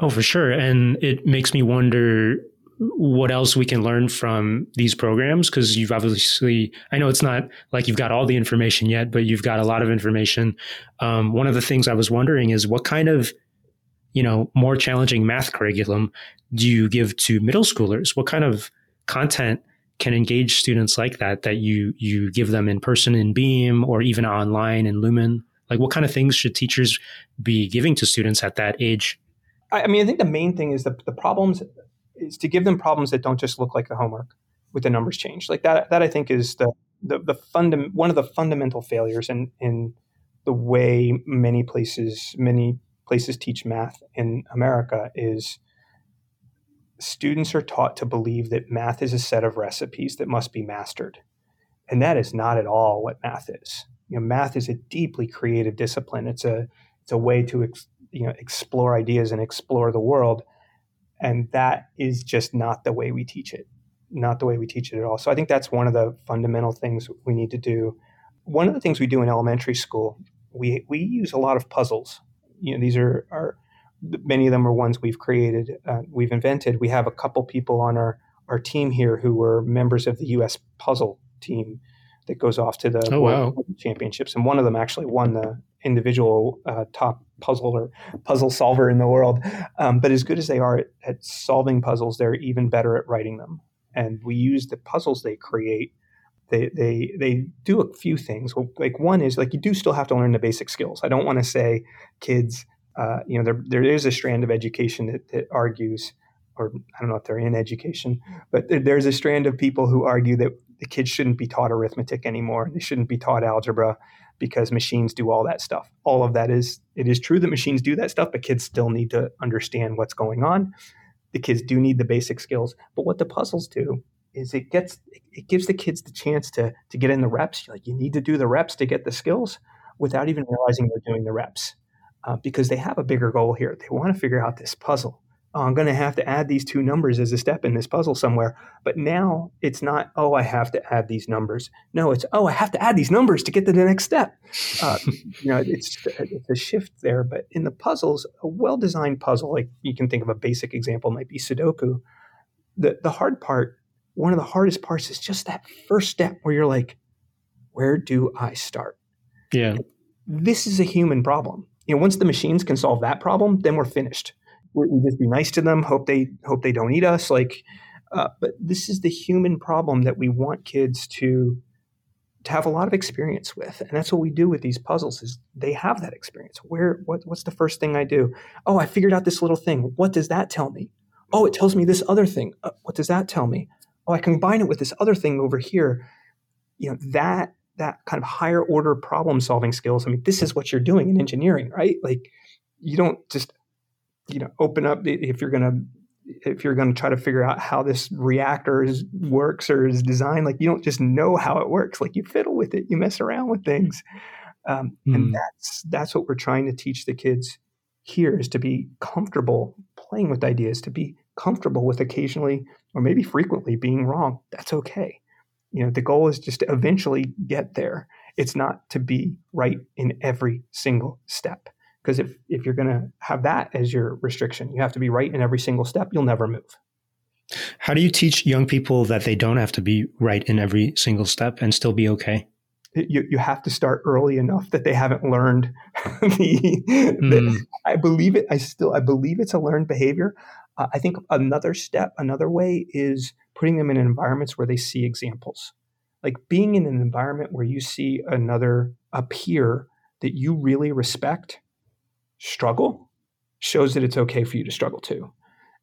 Speaker 1: Oh, for sure. And it makes me wonder what else we can learn from these programs because you've obviously i know it's not like you've got all the information yet but you've got a lot of information. Um, one of the things i was wondering is what kind of you know more challenging math curriculum do you give to middle schoolers? What kind of content can engage students like that that you you give them in person in beam or even online in lumen? Like what kind of things should teachers be giving to students at that age?
Speaker 2: I mean, I think the main thing is the, the problems is to give them problems that don't just look like the homework with the numbers changed. Like that, that I think is the the, the fundam- one of the fundamental failures in in the way many places many places teach math in America is students are taught to believe that math is a set of recipes that must be mastered. And that is not at all what math is. You know, math is a deeply creative discipline. It's a it's a way to ex- you know explore ideas and explore the world and that is just not the way we teach it not the way we teach it at all so i think that's one of the fundamental things we need to do one of the things we do in elementary school we we use a lot of puzzles you know these are are many of them are ones we've created uh, we've invented we have a couple people on our our team here who were members of the U.S. puzzle team that goes off to the
Speaker 1: oh, wow.
Speaker 2: championships, and one of them actually won the individual uh, top puzzle or puzzle solver in the world. Um, but as good as they are at, at, solving puzzles, they're even better at writing them. And we use the puzzles they create. They they they do a few things. Like one is like you do still have to learn the basic skills. I don't want to say kids. Uh, you know, there there is a strand of education that, that argues or I don't know if they're in education, but there's a strand of people who argue that the kids shouldn't be taught arithmetic anymore. They shouldn't be taught algebra because machines do all that stuff. All of that is it is true that machines do that stuff, but kids still need to understand what's going on. The kids do need the basic skills, but what the puzzles do is it gets it gives the kids the chance to to get in the reps. Like you need to do the reps to get the skills without even realizing they're doing the reps. Uh, because they have a bigger goal here. They want to figure out this puzzle oh, I'm going to have to add these two numbers as a step in this puzzle somewhere. But now it's not, oh, I have to add these numbers. No, it's, oh, I have to add these numbers to get to the next step. Uh, you know, it's, it's a shift there. But in the puzzles, a well designed puzzle, like you can think of a basic example, might be Sudoku. The, the hard part, one of the hardest parts is just that first step where you're like, where do I start?
Speaker 1: Yeah.
Speaker 2: This is a human problem. You know, once the machines can solve that problem, then we're finished. We just be nice to them hope they hope they don't eat us like uh, but this is the human problem that we want kids to to have a lot of experience with and that's what we do with these puzzles is they have that experience. Where what, what's the first thing i do? Oh i figured out this little thing. What does that tell me? Oh it tells me this other thing. Uh, what does that tell me oh i combine it with this other thing over here you know that that kind of higher order problem solving skills i mean this is what you're doing in engineering right like you don't just you know open up if you're going to if you're going to try to figure out how this reactor is, works or is designed like you don't just know how it works like you fiddle with it you mess around with things um, mm. and hmm. that's that's what we're trying to teach the kids here is to be comfortable playing with ideas to be comfortable with occasionally or maybe frequently being wrong that's okay you know the goal is just to eventually get there it's not to be right in every single step because if, if you're going to have that as your restriction, you have to be right in every single step, you'll never move.
Speaker 1: How do you teach young people that they don't have to be right in every single step and still be okay?
Speaker 2: You, you have to start early enough that they haven't learned the, mm. the I believe it. I still I believe it's a learned behavior. I think another step, another way is putting them in environments where they see examples. Like being in an environment where you see another a peer that you really respect struggle shows that it's okay for you to struggle too.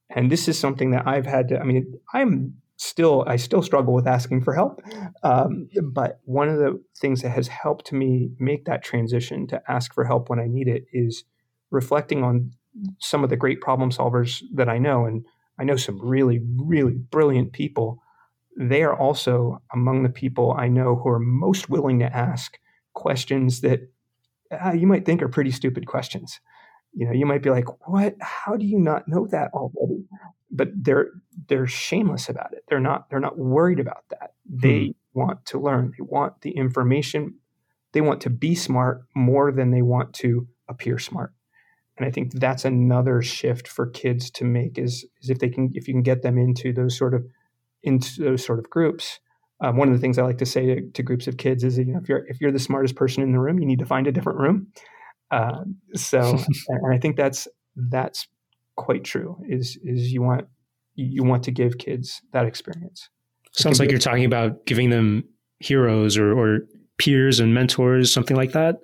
Speaker 2: And this is something that I've had to, I mean, I'm still, I still struggle with asking for help. Um, but one of the things that has helped me make that transition to ask for help when I need it is reflecting on some of the great problem solvers that I know. And I know some really, really brilliant people. They are also among the people I know who are most willing to ask questions that uh, you might think are pretty stupid questions. You know, you might be like, "What? How do you not know that already?" But they're they're shameless about it. They're not they're not worried about that. They hmm. want to learn. They want the information. They want to be smart more than they want to appear smart. And I think that's another shift for kids to make is, is if they can if you can get them into those sort of into those sort of groups, um, one of the things I like to say to, to, groups of kids is, you know, if you're if you're the smartest person in the room, you need to find a different room. Uh, so, and I think that's that's quite true. Is is you want you want to give kids that experience.
Speaker 1: Sounds like you're talking about giving them heroes or, or peers and mentors, something like that.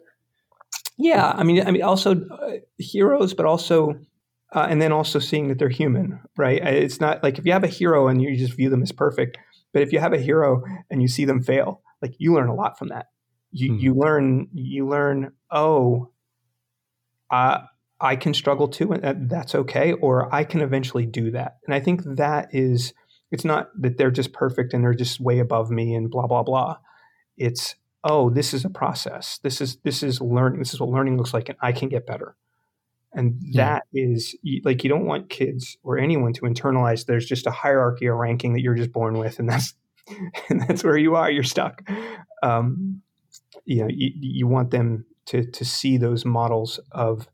Speaker 2: Yeah, I mean, I mean, also uh, heroes, but also, uh, and then also seeing that they're human, right? It's not like if you have a hero and you just view them as perfect, but if you have a hero and you see them fail, like you learn a lot from that. You mm-hmm. you learn you learn oh, uh, I can struggle too, and that's okay, or I can eventually do that. And I think that is it's not that they're just perfect and they're just way above me and blah blah blah. It's oh, this is a process. This is this is learning. This is what learning looks like, and I can get better. And that yeah. is like you don't want kids or anyone to internalize there's just a hierarchy or ranking that you're just born with, and that's and that's where you are. You're stuck. Um, you know, you, you want them to to see those models of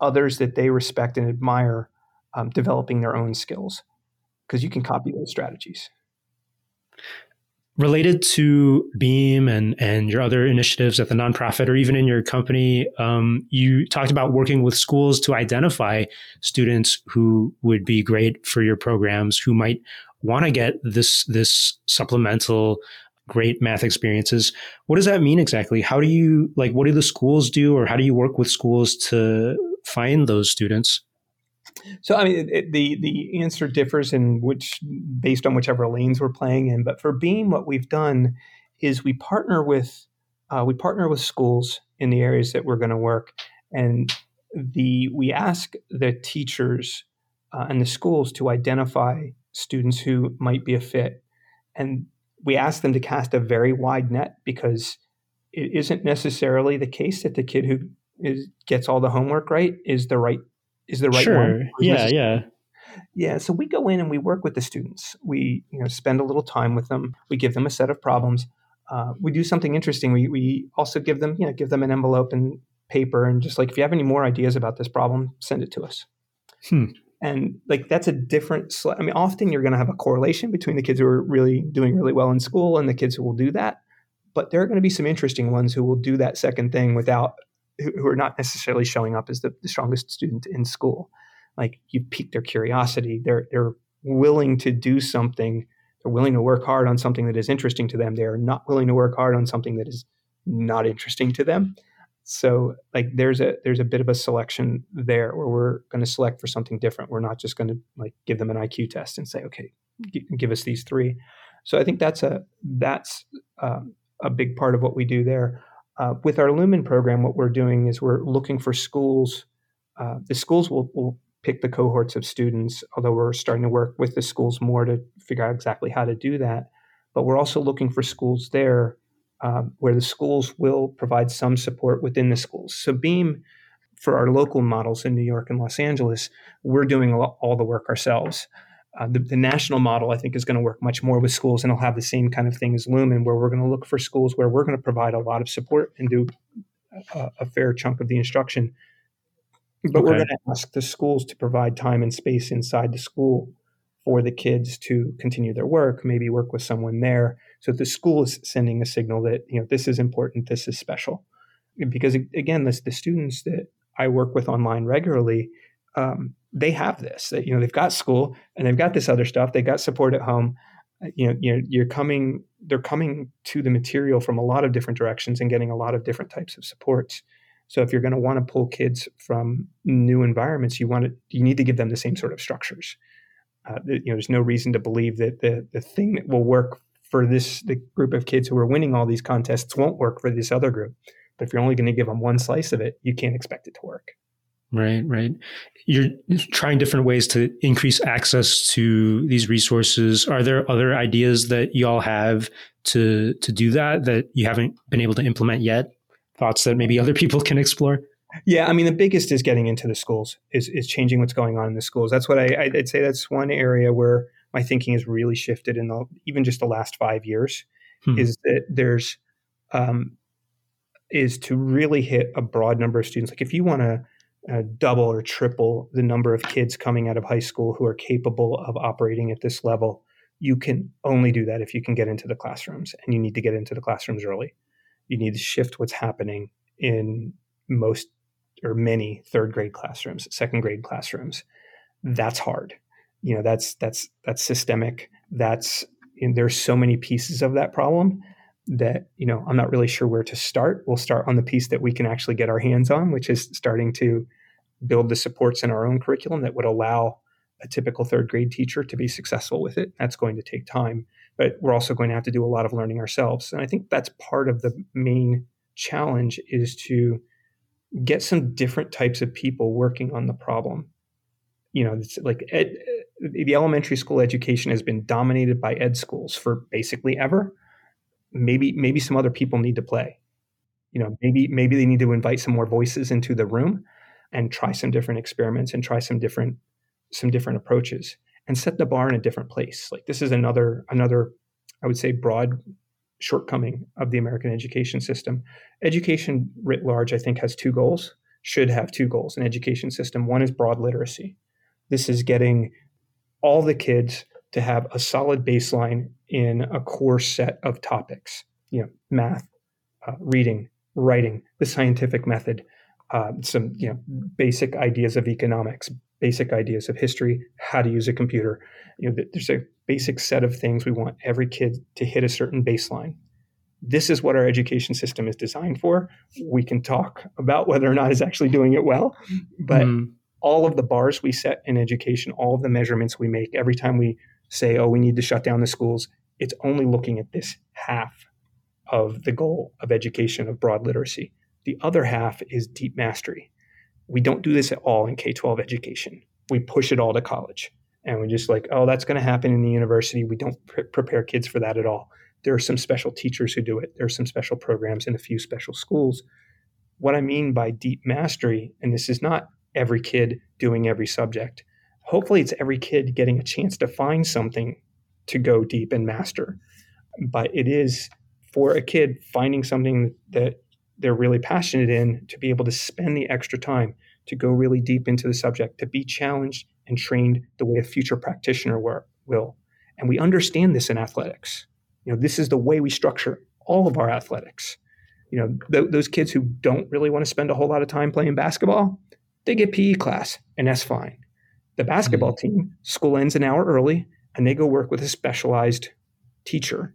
Speaker 2: others that they respect and admire um, developing their own skills. because you can copy those strategies
Speaker 1: related to beam and and your other initiatives at the nonprofit or even in your company um, you talked about working with schools to identify students who would be great for your programs who might want to get this this supplemental great math experiences. What does that mean exactly? How do you like what do the schools do or how do you work with schools to find those students
Speaker 2: so I mean, it, the the answer differs in which based on whichever lanes we're playing in. But for Beam, what we've done is we partner with uh, we partner with schools in the areas that we're going to work, and the we ask the teachers uh, and the schools to identify students who might be a fit, and we ask them to cast a very wide net because it isn't necessarily the case that the kid who is, gets all the homework right is the right is the right
Speaker 1: sure.
Speaker 2: one.
Speaker 1: Yeah, yeah.
Speaker 2: Yeah, so we go in and we work with the students. We you know spend a little time with them. We give them a set of problems. Uh, we do something interesting. We we also give them you know give them an envelope and paper and just like if you have any more ideas about this problem, send it to us.
Speaker 1: Hmm.
Speaker 2: And like that's a different. Sl- I mean, often you're going to have a correlation between the kids who are really doing really well in school and the kids who will do that. But there are going to be some interesting ones who will do that second thing without who are not necessarily showing up as the, the strongest student in school. Like you pique their curiosity. They're they're willing to do something. They're willing to work hard on something that is interesting to them. They are not willing to work hard on something that is not interesting to them. So like there's a there's a bit of a selection there where we're going to select for something different. We're not just going to like give them an IQ test and say, okay, g- give us these three. So I think that's a that's um, a big part of what we do there. Uh, with our Lumen program, what we're doing is we're looking for schools. Uh, the schools will, will pick the cohorts of students, although we're starting to work with the schools more to figure out exactly how to do that. But we're also looking for schools there um, where the schools will provide some support within the schools. So, Beam, for our local models in New York and Los Angeles, we're doing all the work ourselves. Uh, the, the, national model, I think, is going to work much more with schools, and it'll have the same kind of thing as Lumen, where we're going to look for schools where we're going to provide a lot of support and do a, a fair chunk of the instruction. But okay. we're going to ask the schools to provide time and space inside the school for the kids to continue their work, maybe work with someone there. So the school is sending a signal that you know this is important, this is special, because again, this, the students that I work with online regularly. Um, they have this. That, you know, they've got school and they've got this other stuff. They got support at home. Uh, you know, you're, you're coming. They're coming to the material from a lot of different directions and getting a lot of different types of supports. So if you're going to want to pull kids from new environments, you want to you need to give them the same sort of structures. Uh, you know, there's no reason to believe that the the thing that will work for this the group of kids who are winning all these contests won't work for this other group. But if you're only going to give them one slice of it, you can't expect it to work.
Speaker 1: Right, right. You're trying different ways to increase access to these resources. Are there other ideas that y'all have to to do that that you haven't been able to implement yet? Thoughts that maybe other people can explore?
Speaker 2: Yeah, I mean, the biggest is getting into the schools, is is changing what's going on in the schools. That's what I, I'd say. That's one area where my thinking has really shifted in the even just the last five years. Hmm. Is that there's um, is to really hit a broad number of students. Like if you want to uh, double or triple the number of kids coming out of high school who are capable of operating at this level. You can only do that if you can get into the classrooms, and you need to get into the classrooms early. You need to shift what's happening in most or many third grade classrooms, second grade classrooms. That's hard. You know, that's that's that's systemic. That's there's so many pieces of that problem that you know i'm not really sure where to start we'll start on the piece that we can actually get our hands on which is starting to build the supports in our own curriculum that would allow a typical third grade teacher to be successful with it. That's going to take time, but we're also going to have to do a lot of learning ourselves. And I think that's part of the main challenge is to get some different types of people working on the problem. You know, it's like ed, the elementary school education has been dominated by ed schools for basically ever. Maybe maybe some other people need to play. You know, maybe maybe they need to invite some more voices into the room and try some different experiments and try some different some different approaches and set the bar in a different place. Like this is another another I would say broad shortcoming of the American education system. Education writ large I think has two goals, should have two goals in education system. One is broad literacy. This is getting all the kids to have a solid baseline in a core set of topics, you know, math, uh, reading, writing, the scientific method, uh, some you know basic ideas of economics, basic ideas of history, how to use a computer. You know, there's a basic set of things we want every kid to hit a certain baseline. This is what our education system is designed for. We can talk about whether or not it's actually doing it well, but mm. all of the bars we set in education, all of the measurements we make every time we say, oh, we need to shut down the schools, it's only looking at this half of the goal of education of broad literacy. The other half is deep mastery. We don't do this at all in K 12 education. We push it all to college. And we're just like, oh, that's going to happen in the university. We don't pre- prepare kids for that at all. There are some special teachers who do it, there are some special programs in a few special schools. What I mean by deep mastery, and this is not every kid doing every subject, hopefully, it's every kid getting a chance to find something to go deep and master. But it is for a kid finding something that they're really passionate in to be able to spend the extra time to go really deep into the subject, to be challenged and trained the way a future practitioner will. And we understand this in athletics. You know, this is the way we structure all of our athletics. You know, th- those kids who don't really want to spend a whole lot of time playing basketball, they get PE class, and that's fine. The basketball mm-hmm. team, school ends an hour early, and they go work with a specialized teacher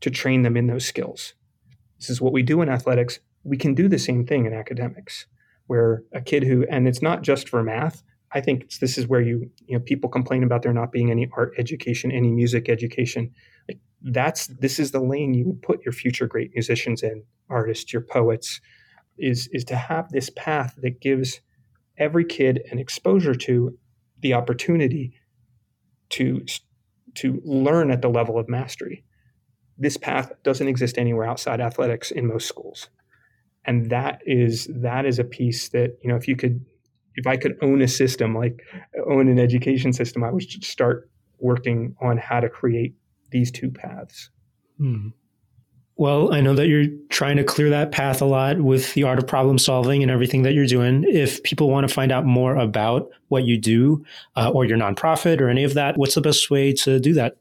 Speaker 2: to train them in those skills. This is what we do in athletics we can do the same thing in academics where a kid who and it's not just for math i think this is where you you know people complain about there not being any art education any music education like that's this is the lane you would put your future great musicians in artists your poets is is to have this path that gives every kid an exposure to the opportunity to to learn at the level of mastery. This path doesn't exist anywhere outside athletics in most schools. And that is that is a piece that you know if you could if i could own a system like own an education system i would start working on how to create these two paths. Hmm.
Speaker 1: Well i know that you're trying to clear that path a lot with the art of problem solving and everything that you're doing if people want to find out more about what you do uh, or your nonprofit or any of that what's the best way to do that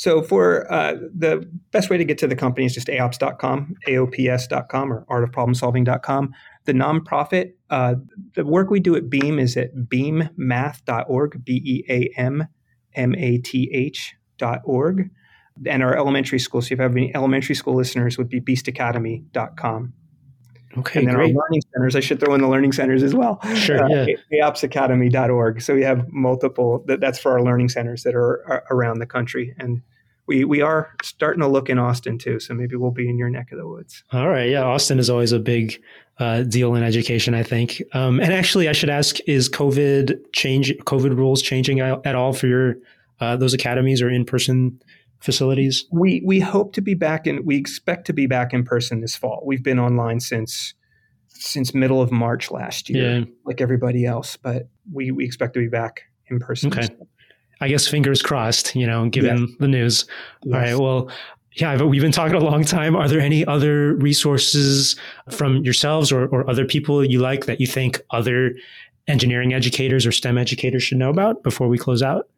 Speaker 2: so for uh, the best way to get to the company is just aops.com, aops.com or artofproblemsolving.com. The nonprofit, uh, the work we do at Beam is at beammath.org, B-E-A-M-M-A-T-H dot org. And our elementary school, so if you have any elementary school listeners, would be beastacademy.com.
Speaker 1: Okay,
Speaker 2: and then
Speaker 1: great.
Speaker 2: our learning centers, I should throw in the learning centers as well.
Speaker 1: Sure, uh,
Speaker 2: yeah. AOPSacademy.org. So we have multiple, that, that's for our learning centers that are, are around the country. And we we are starting to look in Austin too, so maybe we'll be in your neck of the woods.
Speaker 1: All right, yeah, Austin is always a big uh, deal in education, I think. Um, and actually, I should ask: Is COVID change COVID rules changing at all for your uh, those academies or in person facilities?
Speaker 2: We we hope to be back in. We expect to be back in person this fall. We've been online since since middle of March last year, yeah. like everybody else, but we we expect to be back in person.
Speaker 1: Okay. I guess fingers crossed, you know, given the news. Yes. All right. Well, yeah, but we've been talking a long time. Are there any other resources from yourselves or, or other people you like that you think other engineering educators or STEM educators should know about before we close out?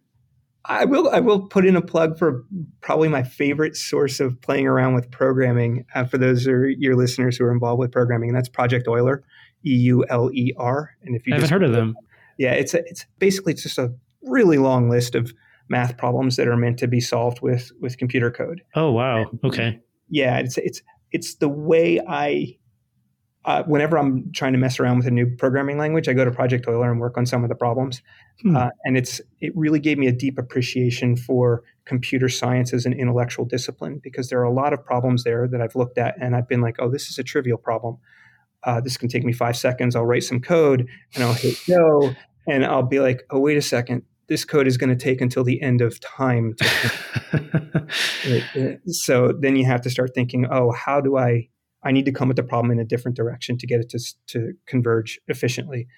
Speaker 2: I will. I will put in a plug for probably my favorite source of playing around with programming uh, for those are your listeners who are involved with programming, and that's Project Euler, E U L E R.
Speaker 1: And if you I haven't heard of them,
Speaker 2: yeah, it's a, it's basically just a really long list of math problems that are meant to be solved with with computer code.
Speaker 1: Oh wow! Okay.
Speaker 2: Yeah, it's it's it's the way I. Uh, whenever I'm trying to mess around with a new programming language, I go to Project Euler and work on some of the problems, hmm. uh, and it's it really gave me a deep appreciation for computer science as an intellectual discipline because there are a lot of problems there that I've looked at and I've been like, oh, this is a trivial problem. Uh, this can take me five seconds. I'll write some code and I'll hit go, and I'll be like, oh, wait a second this code is going to take until the end of time. To, so then you have to start thinking, oh, how do I? I need to come at the problem in a different direction to get it to to converge efficiently,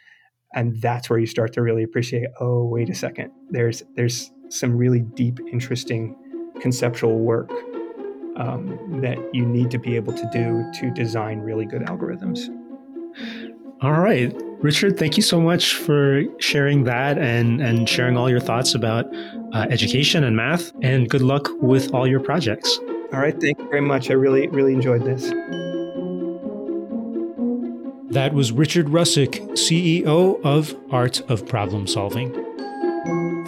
Speaker 2: and that's where you start to really appreciate. Oh, wait a second. There's there's some really deep, interesting conceptual work um, that you need to be able to do to design really good algorithms.
Speaker 1: All right. Richard, thank you so much for sharing that and, and sharing all your thoughts about uh, education and math, and good luck with all your projects.
Speaker 2: All right. Thank you very much. I really, really enjoyed this.
Speaker 1: That was Richard Rusczyk, CEO of Art of Problem Solving.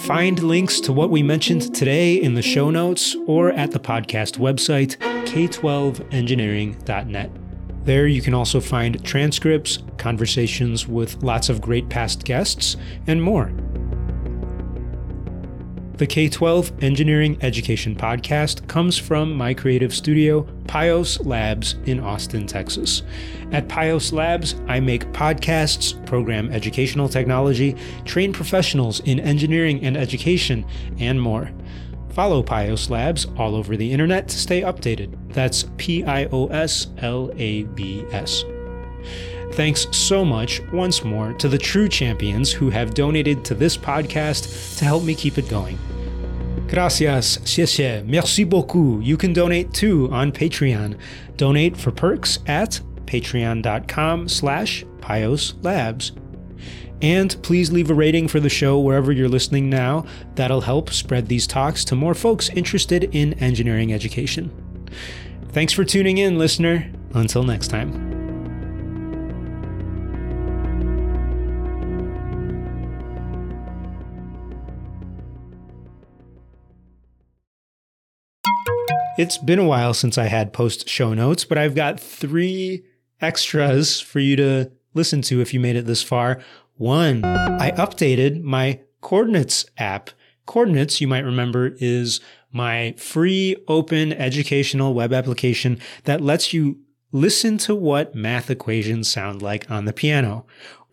Speaker 1: Find links to what we mentioned today in the show notes or at the podcast website, k12engineering.net. There you can also find transcripts, conversations with lots of great past guests, and more. The K 12 Engineering Education Podcast comes from my creative studio, Pios Labs in Austin, Texas. At Pios Labs, I make podcasts, program educational technology, train professionals in engineering and education, and more. Follow Pios Labs all over the internet to stay updated. That's P I O S L A B S. Thanks so much once more to the true champions who have donated to this podcast to help me keep it going. Gracias, 谢谢, merci beaucoup. You can donate too on Patreon. Donate for perks at patreon.com slash pioslabs. And please leave a rating for the show wherever you're listening now. That'll help spread these talks to more folks interested in engineering education. Thanks for tuning in, listener. Until next time. It's been a while since I had post show notes, but I've got three extras for you to listen to if you made it this far. One, I updated my Chordinates app. Chordinates, you might remember, is my free open educational web application that lets you listen to what math equations sound like on the piano.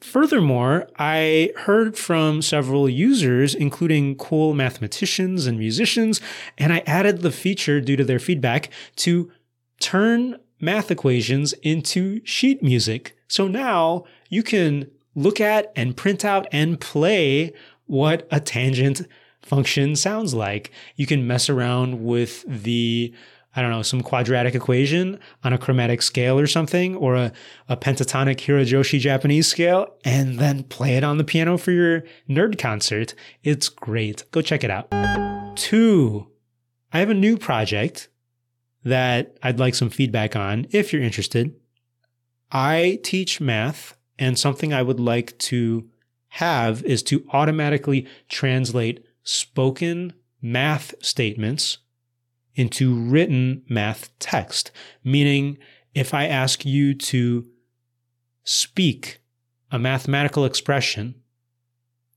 Speaker 1: Furthermore, I heard from several users, including cool mathematicians and musicians, and I added the feature due to their feedback to turn math equations into sheet music. So now you can look at and print out and play what a tangent function sounds like. You can mess around with the I don't know, some quadratic equation on a chromatic scale or something, or a, a pentatonic Hirajoshi Japanese scale, and then play it on the piano for your nerd concert. It's great. Go check it out. Two, I have a new project that I'd like some feedback on if you're interested. I teach math, and something I would like to have is to automatically translate spoken math statements into written math text, meaning if I ask you to speak a mathematical expression,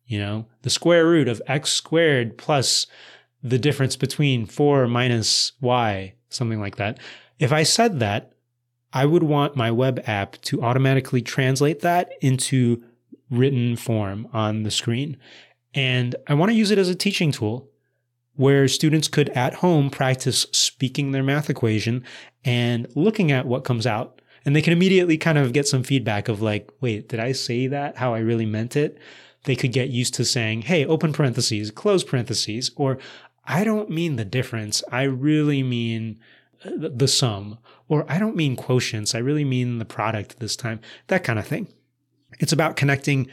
Speaker 1: you know, the square root of x squared plus the difference between 4 minus y, something like that. If I said that, I would want my web app to automatically translate that into written form on the screen. And I want to use it as a teaching tool where students could at home practice speaking their math equation and looking at what comes out. And they can immediately kind of get some feedback of like, wait, did I say that how I really meant it? They could get used to saying, hey, open parentheses, close parentheses, or I don't mean the difference. I really mean uh, the sum, or I don't mean quotients. I really mean the product this time, that kind of thing. It's about connecting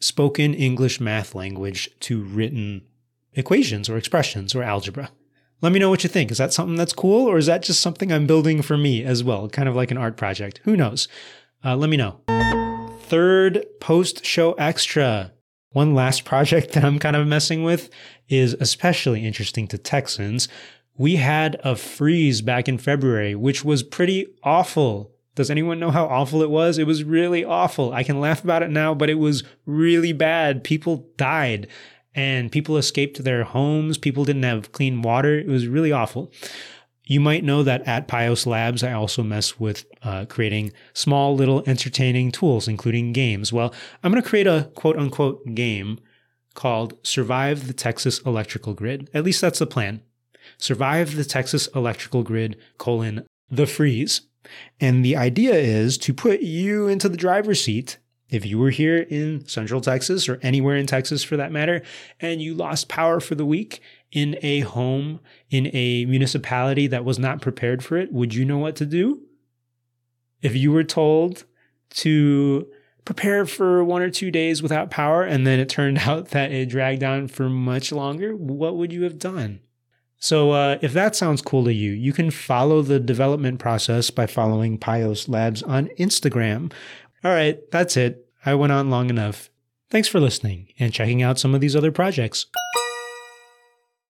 Speaker 1: spoken English math language to written equations or expressions or algebra. Let me know what you think. Is that something that's cool or is that just something I'm building for me as well? Kind of like an art project. Who knows? Uh, let me know. Third post show extra. One last project that I'm kind of messing with is especially interesting to Texans. We had a freeze back in February, which was pretty awful. Does anyone know how awful it was? It was really awful. I can laugh about it now, but it was really bad. People died and people escaped their homes. People didn't have clean water. It was really awful. You might know that at Pios Labs, I also mess with uh, creating small little entertaining tools, including games. Well, I'm going to create a quote unquote game called Survive the Texas Electrical Grid. At least that's the plan. Survive the Texas Electrical Grid, colon, the freeze. And the idea is to put you into the driver's seat if you were here in central Texas or anywhere in Texas for that matter, and you lost power for the week in a home, in a municipality that was not prepared for it, would you know what to do? If you were told to prepare for one or two days without power and then it turned out that it dragged on for much longer, what would you have done? So, uh, if that sounds cool to you, you can follow the development process by following Pios Labs on Instagram, all right, that's it. I went on long enough. Thanks for listening and checking out some of these other projects.